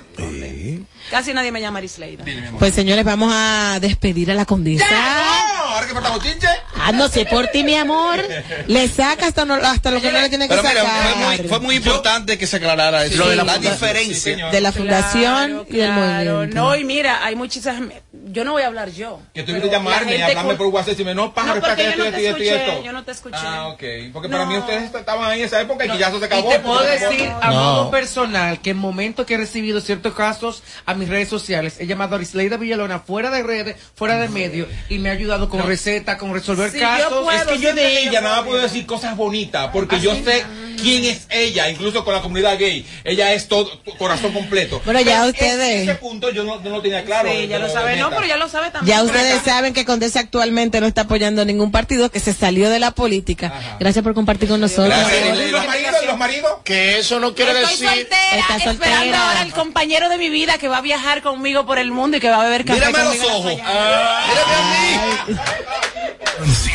Casi nadie me llama Arisleida. Pues señores, vamos a despedir a la condesa. ¡No! Ahora que falta bochinche. Ah, no sé por ti, mi amor. Le saca hasta, no- hasta lo que no le tiene que Pero mira, sacar. fue muy, fue muy importante que se aclarara eso. Lo de la diferencia. Sí, de la fundación y del Claro, movimiento. no, y mira, hay muchísimas. Yo no voy a hablar yo. Que tuviste que llamarme y hablarme por WhatsApp y decirme, no, pájaro, No, porque espérate, yo esto, no te esto y esto. escuché, yo no te escuché. Ah, ok. Porque para No. mí ustedes estaban ahí en esa época y que ya eso se Y acabó. te puedo decir a No. modo personal que en momentos que he recibido ciertos casos a mis redes sociales, he llamado a Arisleida Villalona fuera de redes, fuera de medio, y me ha ayudado con recetas, con resolver Sí, yo casos. puedo, Es que yo de ella nada puedo. puedo decir cosas bonitas, porque yo sé quién es ella, incluso con la comunidad gay. Ella es todo corazón completo. Bueno, ya Pero ustedes- Ese, ese punto yo no, no lo tenía claro. Sí, ya lo sabe, no, pero ya lo sabe también. Ya ustedes saben que Condesa actualmente no está apoyando ningún partido, que se salió de la política. Gracias por compartir con nosotros. ¿Y los maridos? ¿Y los maridos? Que eso no quiere Estoy decir. soltera, Está esperando soltera. ahora el compañero de mi vida que va a viajar conmigo por el mundo y que va a beber café Mírame a los en ojos. mañana. Mírame a mí.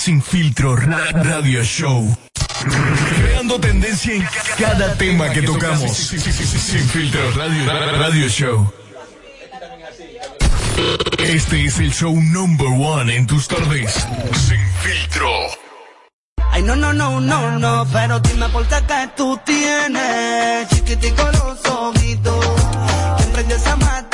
Sin filtro ra- radio show. Creando tendencia en cada tema que tocamos. Sin filtro radio, radio show. Este es el show number one en tus tardes. Sin filtro. Ay, no, no, no, no, no, pero dime por qué que tú tienes chiquitico los ojitos. Que esa mata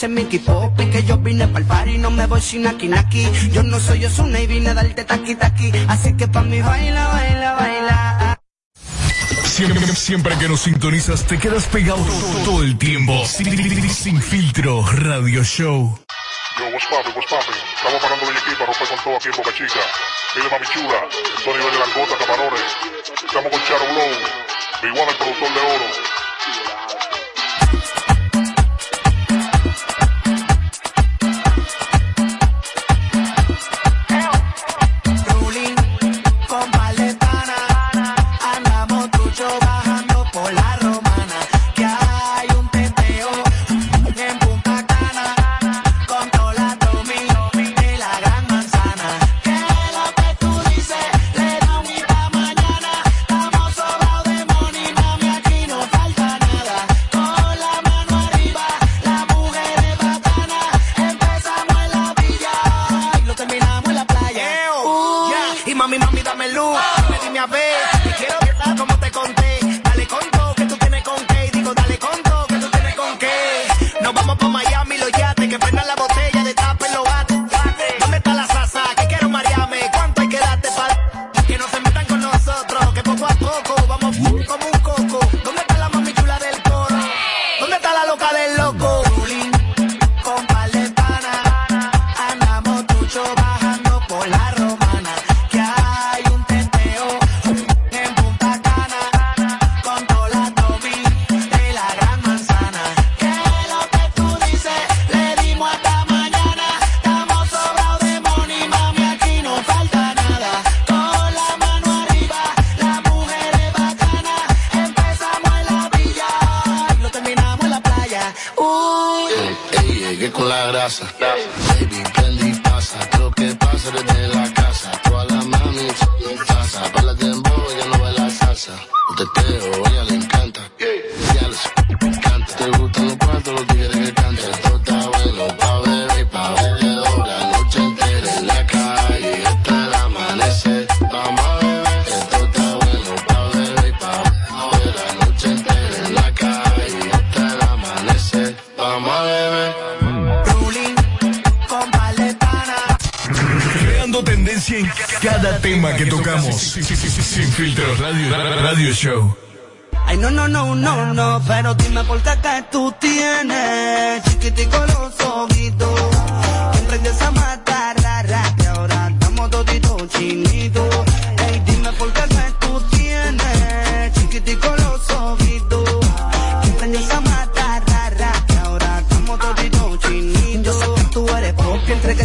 ese Mickey Pop y que yo vine pa'l party, no me voy sin aquí naki. Yo no soy Osuna y vine a darte taqui taqui, así que pa' mí baila, baila, baila. Siempre, siempre que nos sintonizas te quedas pegado todo el tiempo. Sin, sin filtro radio show. Yo, what's poppin', what's poppin'? Estamos parando de equipo para romper con todo aquí en Boca Chica. Dile mami chula, esto nivel de langota, camarones. Estamos con Charo Blow, Big One, el productor de oro.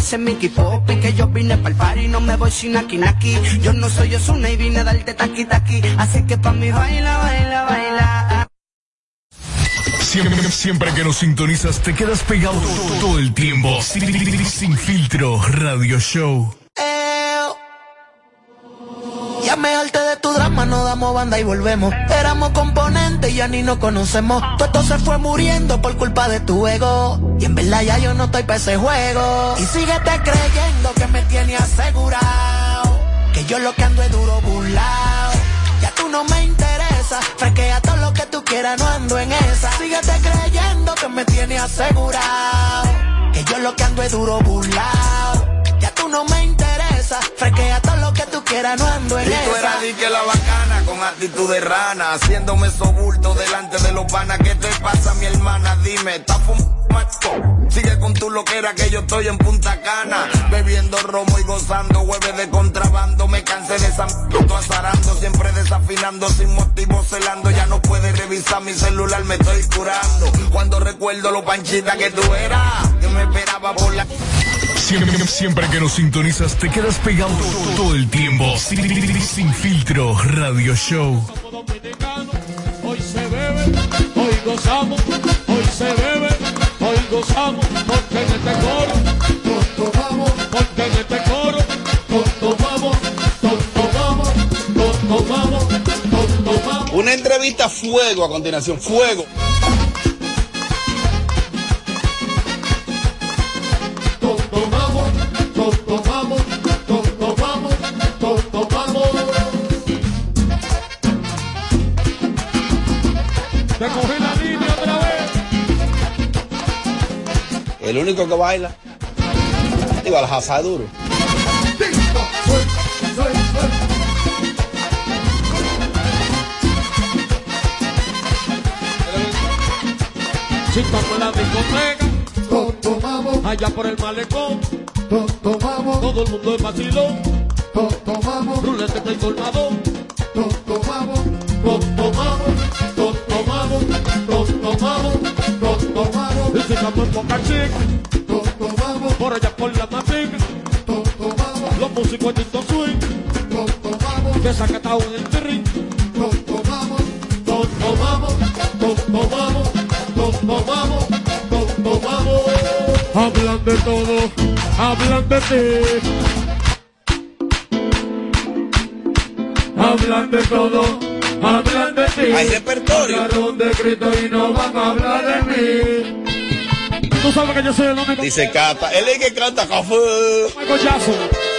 Ese Mickey Pop y que yo vine pa'l party no me voy sin aquí naki. Yo no soy Osuna y vine a darte taqui taqui. Así que pa' mí baila, baila, baila. Siempre, siempre que nos sintonizas te quedas pegado todo el tiempo. Sin, sin filtro radio show. Ya me de tu drama, no damos banda y volvemos. Éramos componentes y ya ni nos conocemos. Todo esto se fue muriendo por culpa de tu ego. Y en verdad ya yo no estoy para ese juego. Y síguete creyendo que me tiene asegurado. Que yo lo que ando es duro burlao. Ya tú no me interesa. Fresquea todo lo que tú quieras, no ando en esa. Síguete creyendo que me tiene asegurado. Que yo lo que ando es duro burlao. Ya tú no me interesa. Fresquea todo lo no ando en Y tú eras di que la bacana, con actitud de rana, haciéndome sobulto delante de los panas. ¿Qué te pasa, mi hermana? Dime, ¿estás fumando? Sigue con tu loquera que yo estoy en Punta Cana, bebiendo romo y gozando, hueves de contrabando. Me cansé de esa azarando, siempre desafinando, sin motivo celando. Ya no puedes revisar mi celular, me estoy curando. Cuando recuerdo lo panchita que tú eras, que me esperaba por la. Siempre, siempre que nos sintonizas te quedas pegado todo, todo el tiempo. Sin, sin filtro radio show. Hoy se bebe, hoy gozamos, hoy se bebe, hoy gozamos, porque en este coro todos tomamos, porque en este coro todos tomamos, todos tomamos, todos tomamos, todos tomamos. Una entrevista a fuego a continuación, fuego. El único que baila. Digo, al Hazard duro. Si en la discoteca, todos tomamos. Allá por el malecón, todos tomamos. Todo el mundo es vacilón, todos tomamos. Rulete del colmado, todos tomamos. Todos tomamos, todos tomamos, todos tomamos, todos tomamos. Y estamos en Boca Chica, todos tomamos. Por allá por la Matic, todos tomamos. Los músicos en Tito Swing, todos tomamos. Que sacatao en el ring, todos tomamos. Todos tomamos, todos tomamos, todos tomamos, todos tomamos. Hablan de todo, hablan de ti. Hablan de todo, hablan de ti. Hay repertorio. Hablaron de Cristo y no van a hablar de mí. Tú sabes que yo soy el único. Dice Cata. Él es el que canta café. Michael Jackson.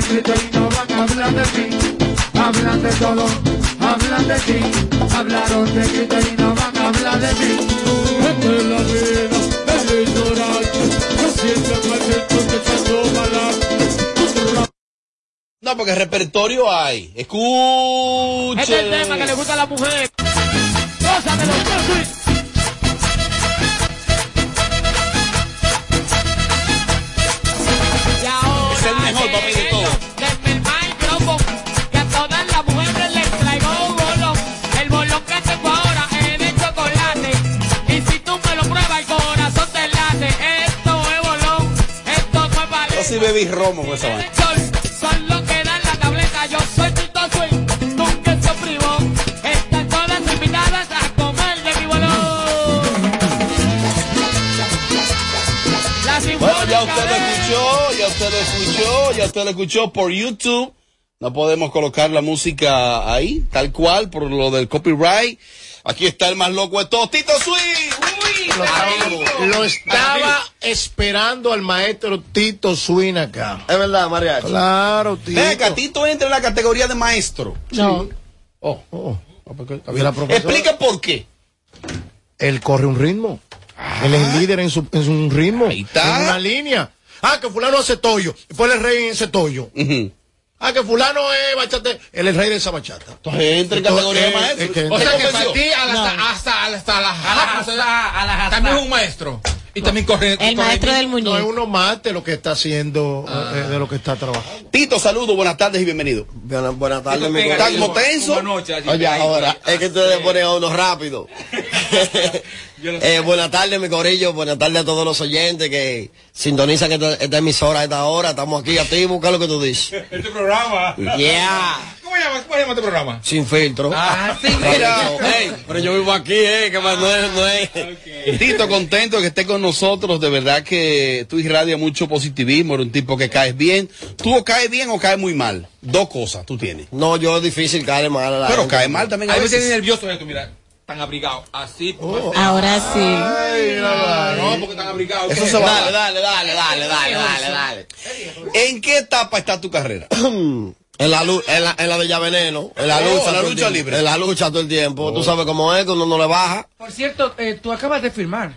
Cristo y no van a hablar de mí. Hablan de todo, hablan de ti. Hablaron de Cristo y no van a hablar de mí. Esto es la vida del ignorante. No. No, porque repertorio hay. Escuche. Este es el tema que le gusta a la mujer. Gózatelo, romo con esa vaina. Sol, son los que dan la tableta. Yo soy Tito Swing, nunca se privó. Están todas invitadas a comer de mi bolón. La Bueno, ya usted lo escuchó, ya usted lo escuchó, ya usted lo escuchó por YouTube. No podemos colocar la música ahí, tal cual, por lo del copyright. Aquí está el más loco de todos, Tito Swing. Lo estaba esperando al maestro Tito Swin acá. Es verdad, Mariachi. Claro, Tito. Venga, Tito entra en la categoría de maestro. No. Oh. Y la profesora- Explica por qué. Él corre un ritmo. Él es líder en su, en su ritmo. está. En una línea. Ah, que fulano hace toyo. Y fue el rey en ese toyo. Ah, que fulano es bachate. Él es el rey de esa bachata. Entonces entra en categoría de maestro. O sea que para ti hasta, hasta, hasta, la jala, también es un maestro. Y también corre. corre- No es uno más de lo que está haciendo, eh, de lo que está trabajando. Tito, saludos, buenas tardes y bienvenido. Buenas, buenas tardes, mi ¿Está como tenso? Oye, ahora, es que ustedes le ponen a uno rápido. <laughs> Eh, buenas tardes, mi corillo. Buenas tardes a todos los oyentes que sintonizan esta, esta emisora a esta hora. Estamos aquí a ti, busca lo que tú dices. <laughs> Este programa. Yeah. ¿Cómo llama, cómo llama este programa? Sin filtro. Ah, mira. Ey, pero yo vivo aquí, eh, que más no es, no es. Tito, contento de que esté con nosotros. De verdad que tú irradia mucho positivismo. Eres un tipo que caes bien. ¿Tú o caes bien o caes muy mal? Dos cosas tú tienes. No, yo es difícil caer mal a la Pero gente. cae mal también a A veces veces. nervioso esto, mira. Están abrigados. Así. Ahora sí. No, porque están abrigados. Eso se va a Dale, dale, dale, dale, dale, dale, dale. ¿En qué etapa está tu carrera? <clears throat> En la, en la, en la de ya veneno, en la Oh, lucha, en la lucha libre. En la lucha todo el tiempo. Tú sabes cómo es, que uno no le baja. Por cierto, eh, tú acabas de firmar.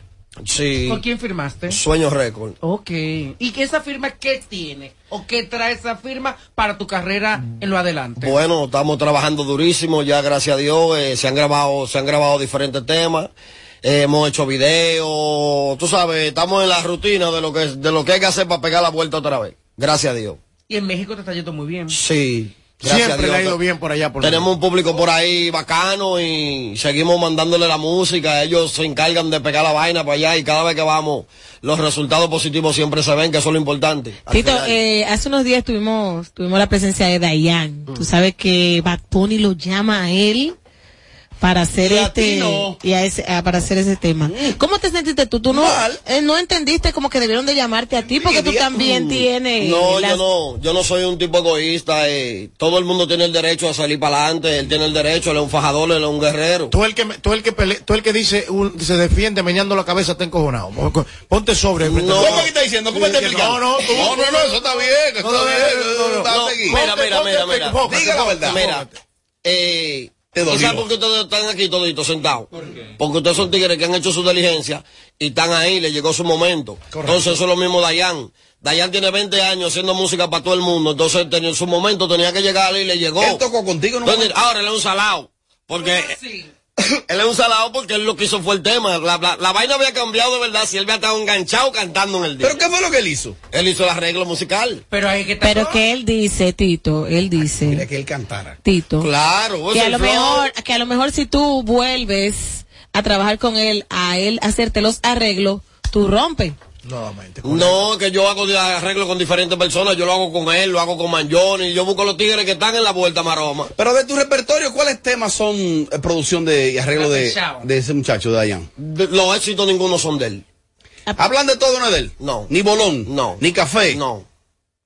Sí. ¿Por quién firmaste? Sueño récord. Ok. ¿Y esa firma qué tiene? ¿O qué trae esa firma para tu carrera en lo adelante? Bueno, estamos trabajando durísimo, ya gracias a Dios, eh, se han grabado, se han grabado diferentes temas, eh, hemos hecho videos, tú sabes, estamos en la rutina de lo que de lo que hay que hacer para pegar la vuelta otra vez. Gracias a Dios. Y en México te está yendo muy bien. Sí. Gracias Siempre le ha ido bien por allá. Por Tenemos un público por ahí bacano y seguimos mandándole la música. Ellos se encargan de pegar la vaina para allá y cada vez que vamos, los resultados positivos siempre se ven, que eso es lo importante. Tito, eh, hace unos días tuvimos, tuvimos la presencia de Dayan. Mm. Tú sabes que Bad Bunny lo llama a él para hacer Y este no. Mm. y a ese, a- para hacer ese tema. ¿Cómo te sentiste tú? Tú no, eh, no entendiste como que debieron de llamarte a ti porque tú también tienes No, las- yo no, yo no soy un tipo egoísta. eh, todo el mundo tiene el derecho a salir para adelante. Él tiene el derecho, él es un fajador, él es un guerrero. Tú el que, me- tú el que, pele- tú el que dice, un- se defiende meñando la cabeza, está encojonado. Ponte sobre. No. ¿Cómo que está diciendo? ¿Cómo está No, explicando? no, tú- no, no, no, eso está bien, eso No, no, está no, bien, no, no, no. Mira, mira, mira, mira. Diga la verdad. Mira, eh, Te dolió. ¿tú ¿sabes por qué ustedes están aquí toditos sentados? Porque ustedes son tigres que han hecho su diligencia y están ahí, le llegó su momento. Entonces eso es lo mismo Dayan. Dayan tiene 20 años haciendo música para todo el mundo, entonces en su momento tenía que llegar y le llegó. Él tocó contigo en un Entonces, ahora él es un salado. Porque él es un salado porque él lo que hizo fue el tema. La, la- la vaina había cambiado de verdad si él había estado enganchado cantando en el día. ¿Pero qué fue lo que él hizo? Él hizo el arreglo musical. Pero hay que Pero que él dice, Tito, él dice, Mira que él cantara. Tito, Claro, que a lo flow. mejor, que a lo mejor si tú vuelves a trabajar con él, a él hacerte los arreglos, tú rompes. Nuevamente. No, que yo hago de arreglo con diferentes personas, yo lo hago con él, lo hago con Manjoni, yo busco los tigres que están en la vuelta maroma. Pero de tu repertorio, ¿cuáles temas son eh, producción de, y arreglo de, de ese muchacho, de Dayan? Los éxitos ninguno son de él. ¿Hablan de todo no es de él? No. ¿Ni bolón? No. ¿Ni café? No.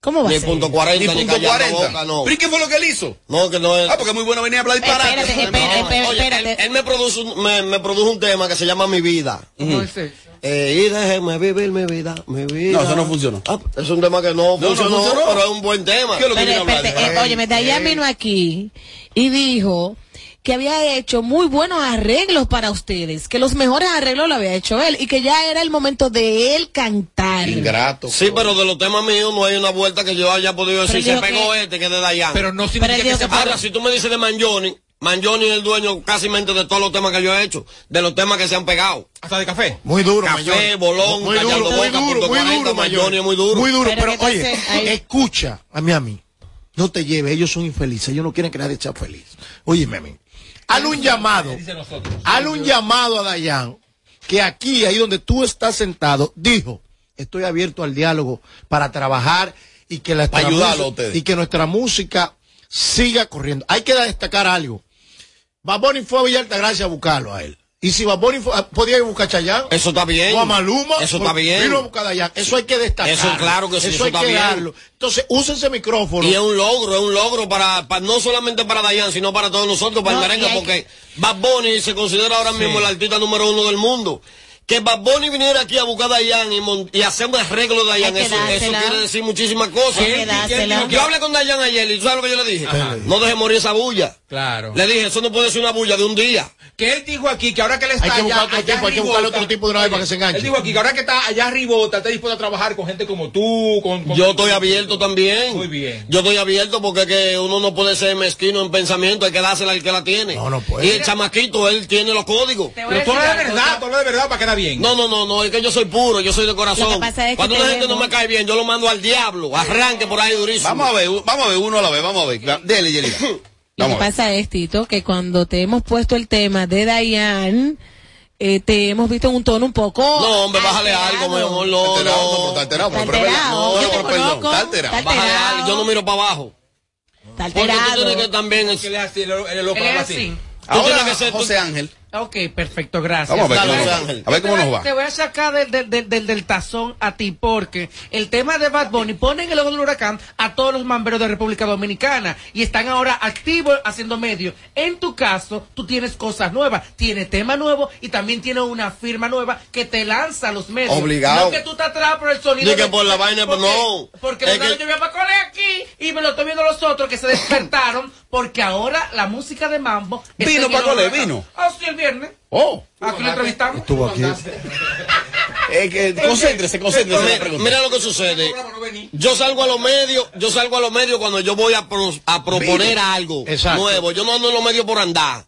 ¿Cómo va Ni a ser? punto 40, ¿Ni ni, punto callando 40? boca, no. ¿Pero y qué fue lo que él hizo? No, que no es. Ah, porque es muy bueno venir a hablar disparate. Espérate, espérate, espérate, Oye. Él, él me, produce un, me, me produjo un tema que se llama Mi Vida. ¿Cómo es eso? Eh, y déjeme vivir mi vida, mi vida. No, eso no funcionó. Ah, es un tema que no, no funcionó, funcionó. pero es un buen tema. ¿Qué es lo que Pero, eh, Dayan vino aquí y dijo que había hecho muy buenos arreglos para ustedes, que los mejores arreglos lo había hecho él y que ya era el momento de él cantar. Ingrato. Sí, pero de los temas míos no hay una vuelta que yo haya podido decir, se pegó que- este que es de Dayan. Pero no significa que dijo se que Ahora, si tú me dices de Manjoni, Manjoni es el dueño casi mente de todos los temas que yo he hecho, de los temas que se han pegado. hasta de café. Muy duro, Café, bolón, muy duro, callando muy duro, punto muy 40, duro, es muy duro. Muy duro, Pero oye, ahí- escucha a mí a mí. No te lleves, ellos son infelices, ellos no quieren que nadie sea feliz. Óyeme a mí. Hazle un llamado, hazle un llamado a Dayan, que aquí, ahí donde tú estás sentado, dijo, estoy abierto al diálogo para trabajar y que, la Para ayudarlo a ustedes. y que nuestra música siga corriendo. Hay que destacar algo. Baboni fue a Villa Altagracia a buscarlo a él. Y si Baboni fue, podía ir a buscar a Chayanne, Eso está bien. o a Maluma, Eso está pues, bien. vino a buscar a Dayan. Eso hay que destacar. Eso claro que sí, eso hay está que bien. darlo. Entonces, usen ese micrófono. Y es un logro, es un logro para, para- no solamente para Dayan, sino para todos nosotros, para No, el merengue, porque Bad Bunny se considera ahora mismo el artista número uno del mundo. Que Bad Bunny viniera aquí a buscar a Dayan y, y hacer un arreglo de Dayan, que eso, eso quiere decir muchísimas cosas. Que. Yo hablé con Dayan ayer y ¿tú sabes lo que yo le dije? No deje morir esa bulla. Claro. Le dije, eso no puede ser una bulla de un día. Que él dijo aquí que ahora que él está Hay que allá, buscar otro allá tipo, hay que buscar otro tipo de una vez para que se enganche. Él dijo aquí que ahora que está allá arribota, está dispuesto a trabajar con gente como tú, con... con- Yo estoy abierto también. Muy bien. Yo estoy abierto porque es que uno no puede ser mezquino en pensamiento, hay que dársela al que la tiene. No, no puede. Y el chamaquito, él tiene los códigos. Pero tú de verdad, tú de verdad para bien. No, no, no, no, es que yo soy puro, yo soy de corazón. Lo que pasa es que Cuando una gente no me cae bien, yo lo mando al diablo, arranque por ahí durísimo. Vamos a ver, vamos a ver uno a la vez, vamos a ver. Dele, Yelida. <coughs> Lo que pasa es, Tito, que cuando te hemos puesto el tema de Dayan, eh, te hemos visto en un tono un poco. No, hombre, bájale alterado. algo, mi amor, no, alterado, no, pero no. está alterado, pero- pero alterado. No, Yo te no, perdón, está alterado. Bájale alterado. algo, yo no miro para abajo. Está Porque tú tienes que alterado. también, Que él es así, él es loco, Él es habla así. Tú Ahora, que José Ángel, Ok, perfecto, gracias. Vamos a ver cómo. Ángel. A ver cómo Te voy- nos va. Te voy a sacar del, del, del, del- del tazón a ti porque el tema de Bad Bunny pone en el ojo del huracán a todos los mamberos de República Dominicana y están ahora activos haciendo medios. En tu caso, tú tienes cosas nuevas, tienes tema nuevo y también tienes una firma nueva que te lanza a los medios. Obligado. No que tú estás atrás por el sonido. Ni que de- por la vaina, porque- no. Porque Es que- yo voy a aquí y me lo estoy viendo los otros que se despertaron porque ahora la música de mambo. Vino Paco vino. Ah, sí, el viernes. Oh. Aquí lo entrevistamos. Estuvo aquí. Eh, que, concéntrese, concéntrese Mira, lo que sucede. Yo salgo a los medios, yo salgo a los medios cuando yo voy a, pro- a proponer algo Exacto. nuevo. Yo no ando en los medios por andar.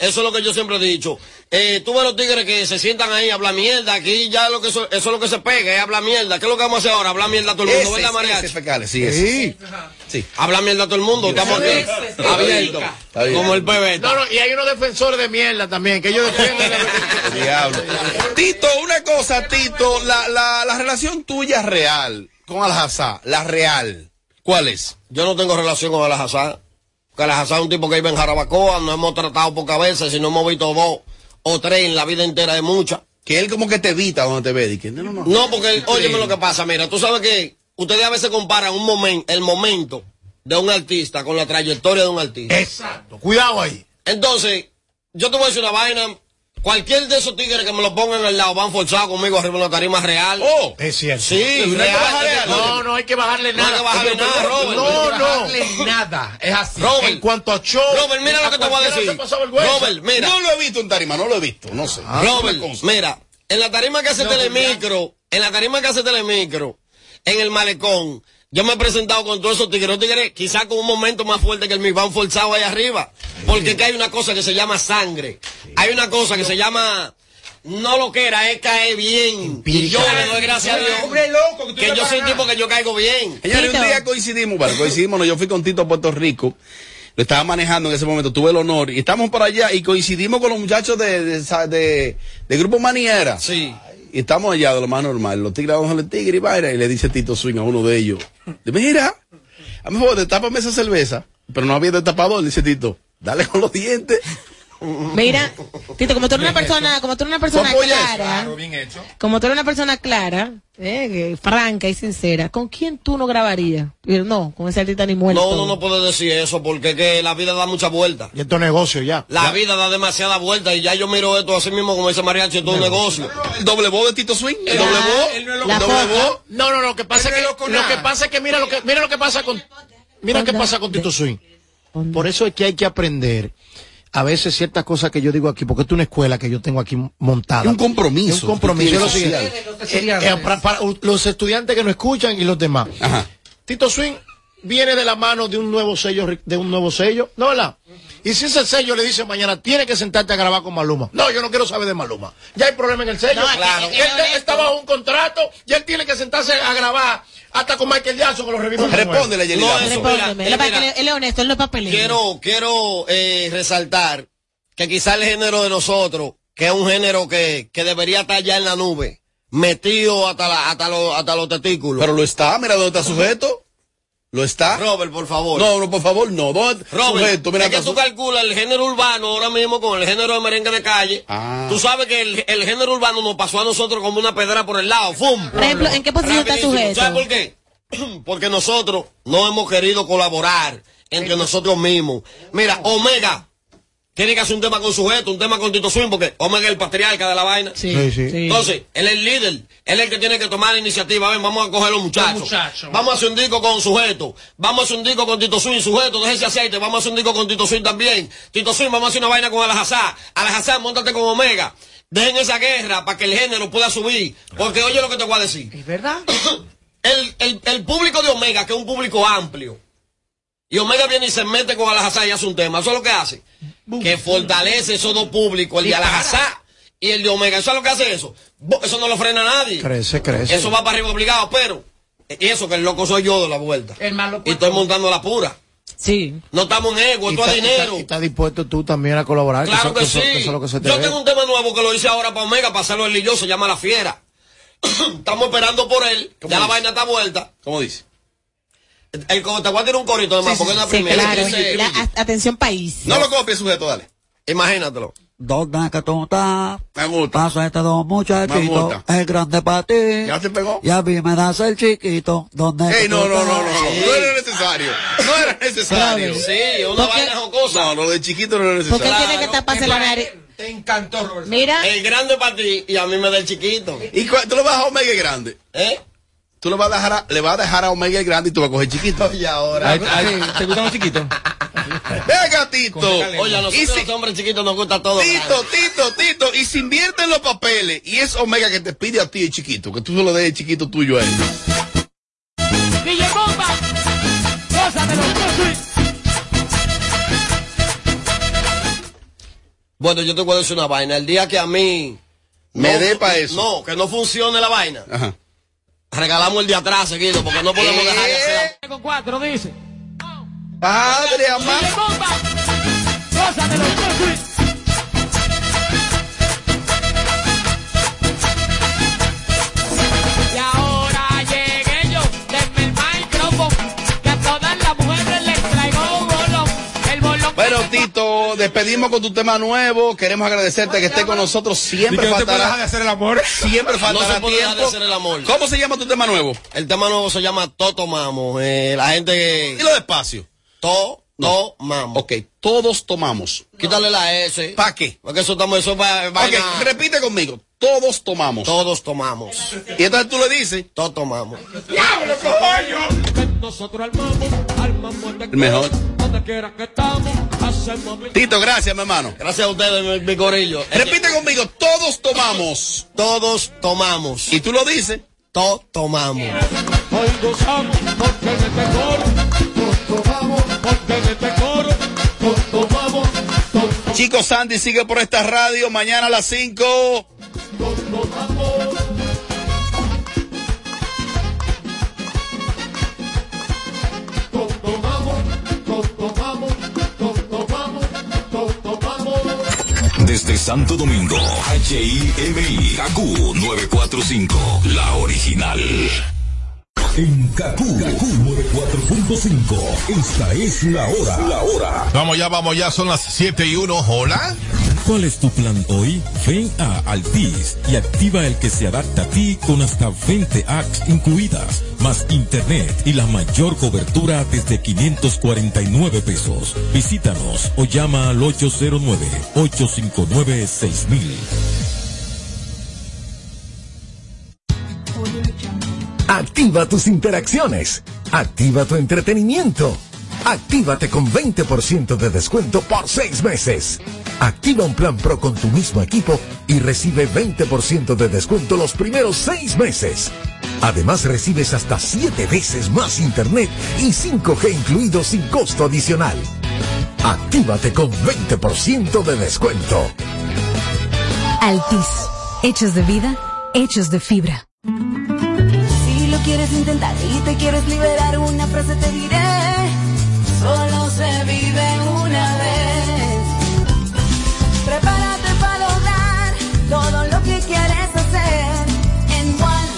Eso es lo que yo siempre he dicho. Eh, tú ves los tigres que se sientan ahí a hablar mierda. Aquí ya lo que eso, eso es lo que se pega, es hablar mierda. ¿Qué es lo que vamos a hacer ahora? Hablar mierda a todo el mundo, ¿verdad, es- Mariachi? ese fecales, sí. Sí. Sí. Hablar mierda a todo el mundo. Estamos aquí bien. Como el pebeta. No, no, y hay unos defensores de mierda también, que ellos defienden. <laughs> Diablo. Tito, una cosa, Tito, la, la, la relación tuya real con Al-Hazá, la real, ¿cuál es? Yo no tengo relación con Alajazá. Que Alajazá es un tipo que vive en Jarabacoa, no hemos tratado pocas veces, sino hemos visto dos o tres en la vida entera de muchas. Que él como que te evita cuando te ve. que, no, no, no. No, porque, óyeme lo que pasa, mira, tú sabes que ustedes a veces comparan un momento, el momento de un artista con la trayectoria de un artista. Exacto. Cuidado ahí. Entonces, yo te voy a decir una vaina. Cualquier de esos tigres que me lo pongan al lado van forzados conmigo arriba en la tarima real. Oh, es cierto. Sí, real. No, no hay que bajarle No hay nada. que bajarle nada, Robert. No, No hay que no. bajarle nada. Es así. Robert. En cuanto a show. Robert, mira lo que te voy a decir. Robert, mira. No lo he visto en tarima, no lo he visto, no sé. Robert, Me consta. mira, en la tarima que hace No, pues Telemicro, en la tarima que hace Telemicro, en el malecón, yo me he presentado con todos esos tigres, tigres quizás con un momento más fuerte que el mío, van forzado ahí arriba, porque es que hay una cosa que se llama sangre, hay una cosa que se llama, no lo que era, es caer bien, y yo le doy gracias a Dios, Hombre loco, que tú que no yo soy un tipo que yo caigo bien. Señores, un día coincidimos, bueno, coincidimos, no, yo fui con Tito a Puerto Rico, lo estaba manejando en ese momento, tuve el honor, y estamos por allá, y coincidimos con los muchachos de, de, de- de Grupo Maniera. Sí. Y estamos allá de lo más normal, los tigres vamos al tigre y vaina, y le dice Tito Swing a uno de ellos, mira, a mí favor, destápame esa cerveza, pero no había destapador, dice Tito, dale con los dientes. Mira, Tito, como tú eres una persona, como tú eres una persona clara, Claro, bien hecho. como tú eres una persona clara, eh, franca y sincera, ¿con quién tú no grabarías? No, con ese artista ni muerto. No, no, no puedo decir eso, porque es que la vida da muchas vueltas. Y esto es negocio ya. La Ya. vida da demasiada vuelta y ya yo miro esto así mismo como dice Mariachi, esto es un negocio. El doble voz de Tito Swing, el doble voz, no es el doble voz. foca. No, no, no, que pasa que lo que pasa es que mira lo que mira lo que pasa con mira qué pasa con Tito Swing. Por eso es que hay que aprender a veces ciertas cosas que yo digo aquí, porque esto es una escuela que yo tengo aquí montada. Un compromiso. Es un compromiso. lo siguiente. social. Eh, eh, para, para los estudiantes que no escuchan y los demás. Tito Swing viene de la mano de un nuevo sello, de un nuevo sello, ¿no verdad? Y si ese sello le dice mañana, tiene que sentarte a grabar con Maluma. No, yo no quiero saber de Maluma. Ya hay problema en el sello. No, es que- claro. es que él está bajo un contrato y él tiene que sentarse a grabar hasta con Michael Jackson con los revivos. Respóndele, Yelida. No, Respóndeme. Él es que él honesto, él no es papelero. quiero, quiero eh, resaltar que quizá el género de nosotros, que es un género que, que debería estar ya en la nube, metido hasta, la, hasta, los, hasta los testículos. Pero lo está, mira dónde está sujeto. ¿Lo está? Robert, por favor. No, no, por favor, no. ¿Dónde Robert, sujeto? Mira, es que tú calculas el género urbano ahora mismo con el género de merengue de calle. Ah. Tú sabes que el, el género urbano nos pasó a nosotros como una pedra por el lado. ¡Fum! Por ejemplo, ¿en qué posición está sujeto? ¿Sabes por qué? <clears throat> Porque nosotros no hemos querido colaborar entre nosotros mismos. Mira, Omega tiene que hacer un tema con sujeto, un tema con Tito Swing, porque Omega es el patriarca de la vaina. Sí, sí. Entonces, él es el líder, él es el que tiene que tomar la iniciativa. Vamos a coger los muchachos. Los muchachos. Vamos a hacer un disco con sujeto. Vamos a hacer un disco con Tito Swing, sujeto, déjese aceite. Vamos a hacer un disco con Tito Swing también. Tito Swing, vamos a hacer una vaina con Alajazá. Alajazá, montate con Omega. Dejen esa guerra para que el género pueda subir. Porque oye lo que te voy a decir. ¿Es verdad? <coughs> El, el, el público de Omega, que es un público amplio, y Omega viene y se mete con Alajazá y hace un tema. Eso es lo que hace. Que fortalece esos dos públicos, el de Alajazá y el de Omega. Eso es lo que hace eso. Eso no lo frena a nadie. Crece, crece. Eso va para arriba obligado, pero. Y eso que el loco soy yo de la vuelta. El malo Y estoy montando la pura. Sí. No estamos en ego, esto es dinero. está- y está dispuesto tú también a colaborar. Claro eso- que eso- sí. eso es lo que se te Yo ve. tengo un tema nuevo que lo hice ahora para Omega, para hacerlo el yo, se llama La Fiera. <clears throat> Estamos esperando por él. Ya la vaina está vuelta. ¿Cómo dice? El, co- te voy a tirar un corito además, porque es la Sí, primera. claro. La- a- atención país. No lo copies, sujeto, dale. Imagínatelo. ¿Dónde que tú estás? Me gusta. Paso este dos Me muchachitos. gusta. Es grande para ti. ¿Ya se pegó? Y a mí me das el chiquito. ¿Dónde Ey, que no, tú no, no, no, no, no era necesario. No era necesario. Sí, una vaina jocosa. No, lo de chiquito no era ¿Por qué necesario. tiene que taparse la nariz? Te encantó, Robert. Mira, El grande para ti y a mí me da el chiquito. ¿Y tú le vas a Omega el grande? ¿Eh? Tú le vas a dejar a, le vas a dejar a Omega el grande y tú vas a coger chiquito. Y ahora. Ay, ay, ¿Te gustan los chiquitos? <laughs> Venga, Tito. Oye, a nosotros si- los hombres chiquitos nos gusta todo. Tito, Tito, Tito. Y si invierten los papeles y es Omega que te pide a ti el chiquito, que tú se lo des el chiquito tuyo a él. DJ Bomba, gózatelo, Bueno, yo te voy a decir una vaina. El día que a mí. Me no- dé pa' eso. No, que no funcione la vaina. Ajá. Regalamos el de atrás seguido porque no podemos dejar de hacer. Con cuatro, dice. Padre amado. DJ Bomba, gózatelo, bolón Bueno, Tito, despedimos con tu tema nuevo. Queremos agradecerte que estés con nosotros. Siempre que no faltará. dejar de hacer el amor. Siempre No faltará se puede dejar de tiempo. hacer el amor. ¿Cómo se llama tu tema nuevo? El tema nuevo se llama Toto Mamo. Eh, la gente que. Dilo despacio. To, to, mamo. Ok, todos tomamos. Quítale la S. ¿Para qué? Porque eso estamos, eso va, vaina- Ok, repite conmigo. Todos tomamos. Todos tomamos. Y entonces tú le dices. Todos tomamos. ¡Diablo, coño! Nosotros armamos, armamos El mejor. Donde quiera que estamos, hacemos Tito, gracias, mi hermano. Gracias a ustedes, mi, mi gorillo. Repite conmigo. Todos tomamos. Todos tomamos. Y tú lo dices. Todos tomamos. Hoy gozamos porque en este coro, todos tomamos, porque en este coro, todos tomamos, todos Chico Sandy sigue por esta radio. Mañana a las 5. Desde Santo Domingo, HIMI, KQ 945, la original. En KQ, KQ 94.5, esta es la hora. La hora. Vamos ya, vamos ya, son las 7 y 1. Hola. ¿Cuál es tu plan hoy? Ven a Altis y activa el que se adapta a ti con hasta 20 apps incluidas, más internet y la mayor cobertura desde 549 pesos. Visítanos o llama al 809-859-6000. Activa tus interacciones. Activa tu entretenimiento. Actívate con 20% de descuento por seis meses. Activa un plan Pro con tu mismo equipo y recibe 20% de descuento los primeros seis meses. Además recibes hasta 7 veces más internet y 5G incluido sin costo adicional. Actívate con 20% de descuento. Altis. Hechos de vida, hechos de fibra. Quieres intentar y te quieres liberar, una frase te diré. Solo se vive una vez. Prepárate para lograr todo lo que quieres hacer. En one,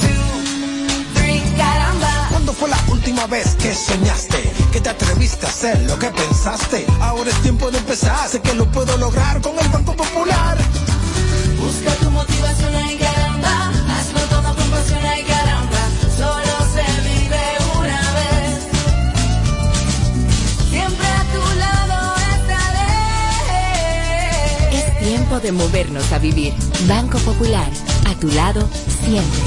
two, three, caramba. ¿Cuándo fue la última vez que soñaste? Que te atreviste a hacer lo que pensaste. Ahora es tiempo de empezar. Sé que lo puedo lograr con el Banco Popular. Busca tu motivación ahí, De movernos a vivir. Banco Popular, a tu lado siempre.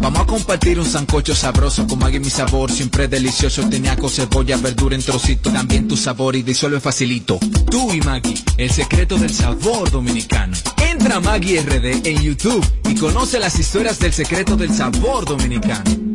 Vamos a compartir un sancocho sabroso con Maggi mi sabor, siempre delicioso, tenía cebolla, verdura en trocito, también tu sabor y disuelve facilito. Tú y Maggi, el secreto del sabor dominicano. Entra a Maggi RD en YouTube y conoce las historias del secreto del sabor dominicano.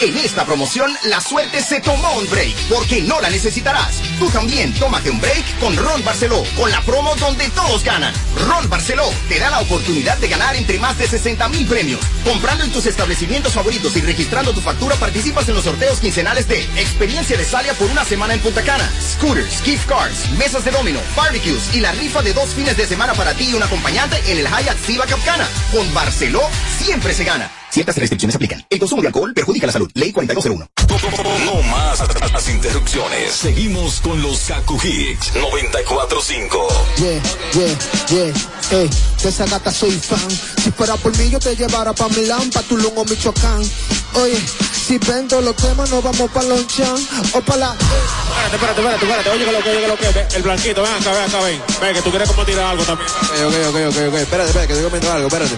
En esta promoción, la suerte se tomó un break, porque no la necesitarás. Tú también tómate un break con Ron Barceló, con la promo donde todos ganan. Ron Barceló te da la oportunidad de ganar entre más de 60 mil premios. Comprando en tus establecimientos favoritos y registrando tu factura, participas en los sorteos quincenales de Experiencia de Salia por una semana en Punta Cana, scooters, gift cards, mesas de domino, barbecues y la rifa de dos fines de semana para ti y un acompañante en el Hyatt Ziva Capcana. Con Barceló siempre se gana. Ciertas restricciones aplican. El consumo de alcohol perjudica la salud. Ley 4201. No más las interrupciones. Seguimos con los Kaku Hicks 945. Yeah, yeah, yeah, hey, de esa gata soy fan. Si fuera por mí, yo te llevara pa' Milán, pa' Tulum o Michoacán. Oye, si vendo los temas, nos vamos pa' Lonchan o pa' la. Espérate, espérate, espérate, espérate. Oye, que lo que, oye, que lo que. El blanquito, ven acá, ven acá, ven. Ven, que tú quieres como tirar algo también. Ok, ok, ok, ok, espérate, espérate, que estoy comiendo algo, espérate.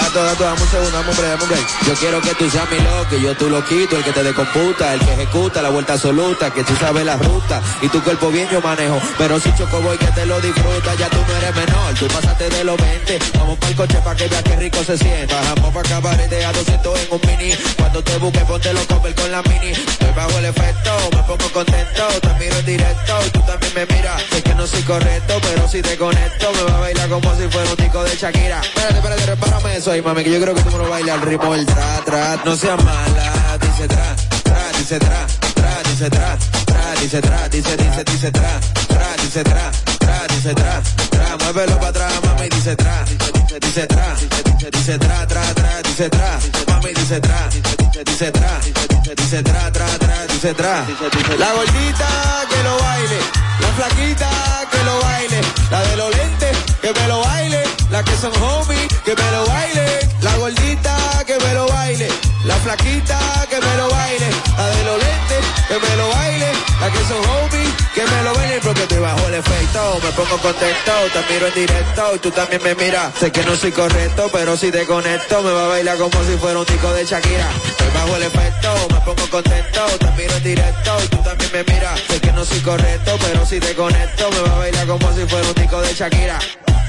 Gato, gato, dame un segundo, dame un break, dame un break. Yo quiero que tú seas mi loco, yo tú lo quito, el que te decomputa, el que ejecuta la vuelta absoluta, que tú sabes la ruta, y tu cuerpo bien yo manejo, pero si choco voy que te lo disfruta, ya tú no eres menor, tú pasaste de los 20, vamos para el coche para que veas qué rico se siente, bajamos para cabarete a 200 en un mini, cuando te busque ponte los comer con la mini, estoy bajo el efecto, me pongo contento, te miro en directo, y tú también me miras, sé que no soy correcto, pero si te conecto, me va a bailar como si fuera un tico de Shakira, espérate, espérate, repárame eso mami, que yo creo que tú me lo bailas al ritmo del tra, tra, no seas mala, dice tra, tra, dice tra, tra, dice tra, tra, dice tra, dice, dice, dice tra, tra, dice tra, tra, dice tra, tra, muévelo para atrás, mami, dice tra, dice tra, dice, dice tra, tra, tra, dice tra, mami, dice tra, dice, dice tra, dice, dice tra, tra, tra, dice tra, la gordita que lo baile, la flaquita que lo baile, la de los lentes que me lo baile, la que son homies que me lo baile, la gordita que me lo baile, la flaquita que me lo baile, la de los lentes que me lo baile, la que son homies que me lo baile porque te bajo el efecto, me pongo contento, te miro en directo y tú también me miras, no soy correcto, pero si te conecto me va a bailar como si fuera un tico de Shakira, estoy bajo el efecto, me pongo contento, te miro en directo y tú también me miras, sé que no soy correcto, pero si te conecto me va a bailar como si fuera un tico de Shakira.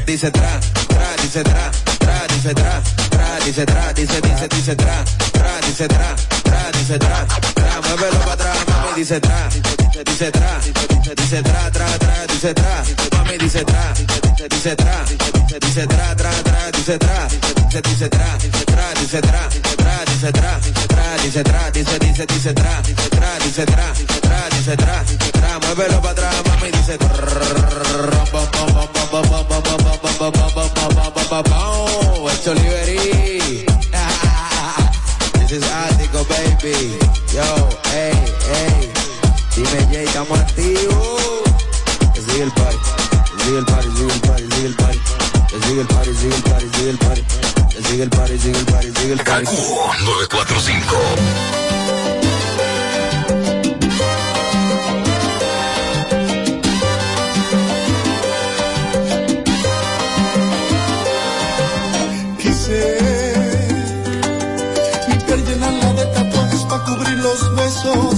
Dice tra, tra, dice tra, tra, dice tra, tra, dice tra, dice, dice, dice tra, tra, dice tra, tra, dice tra, tra, muévelo para atrás, dice tra, dice, tra, dice, tra, tra, tra, dice tra, mami, dice tra, dice, tra, dice, tra, tra, tra, dice tra, dice, tra, tra, dice tra, tra, dice tra, tra, dice tra, dice, dice, dice tra, tra, dice tra, tra, dice tra, tra, muévelo para atrás, mami, dice. This is Ático, baby. Yo, hey, hey. Dime, Jay, estamos activos. Sigue el party. Sigue el party, sigue el party, sigue el party. Sigue el party, sigue el party, sigue el party. Sigue el party, sigue el party, sigue el party. Kaku 945. corazón.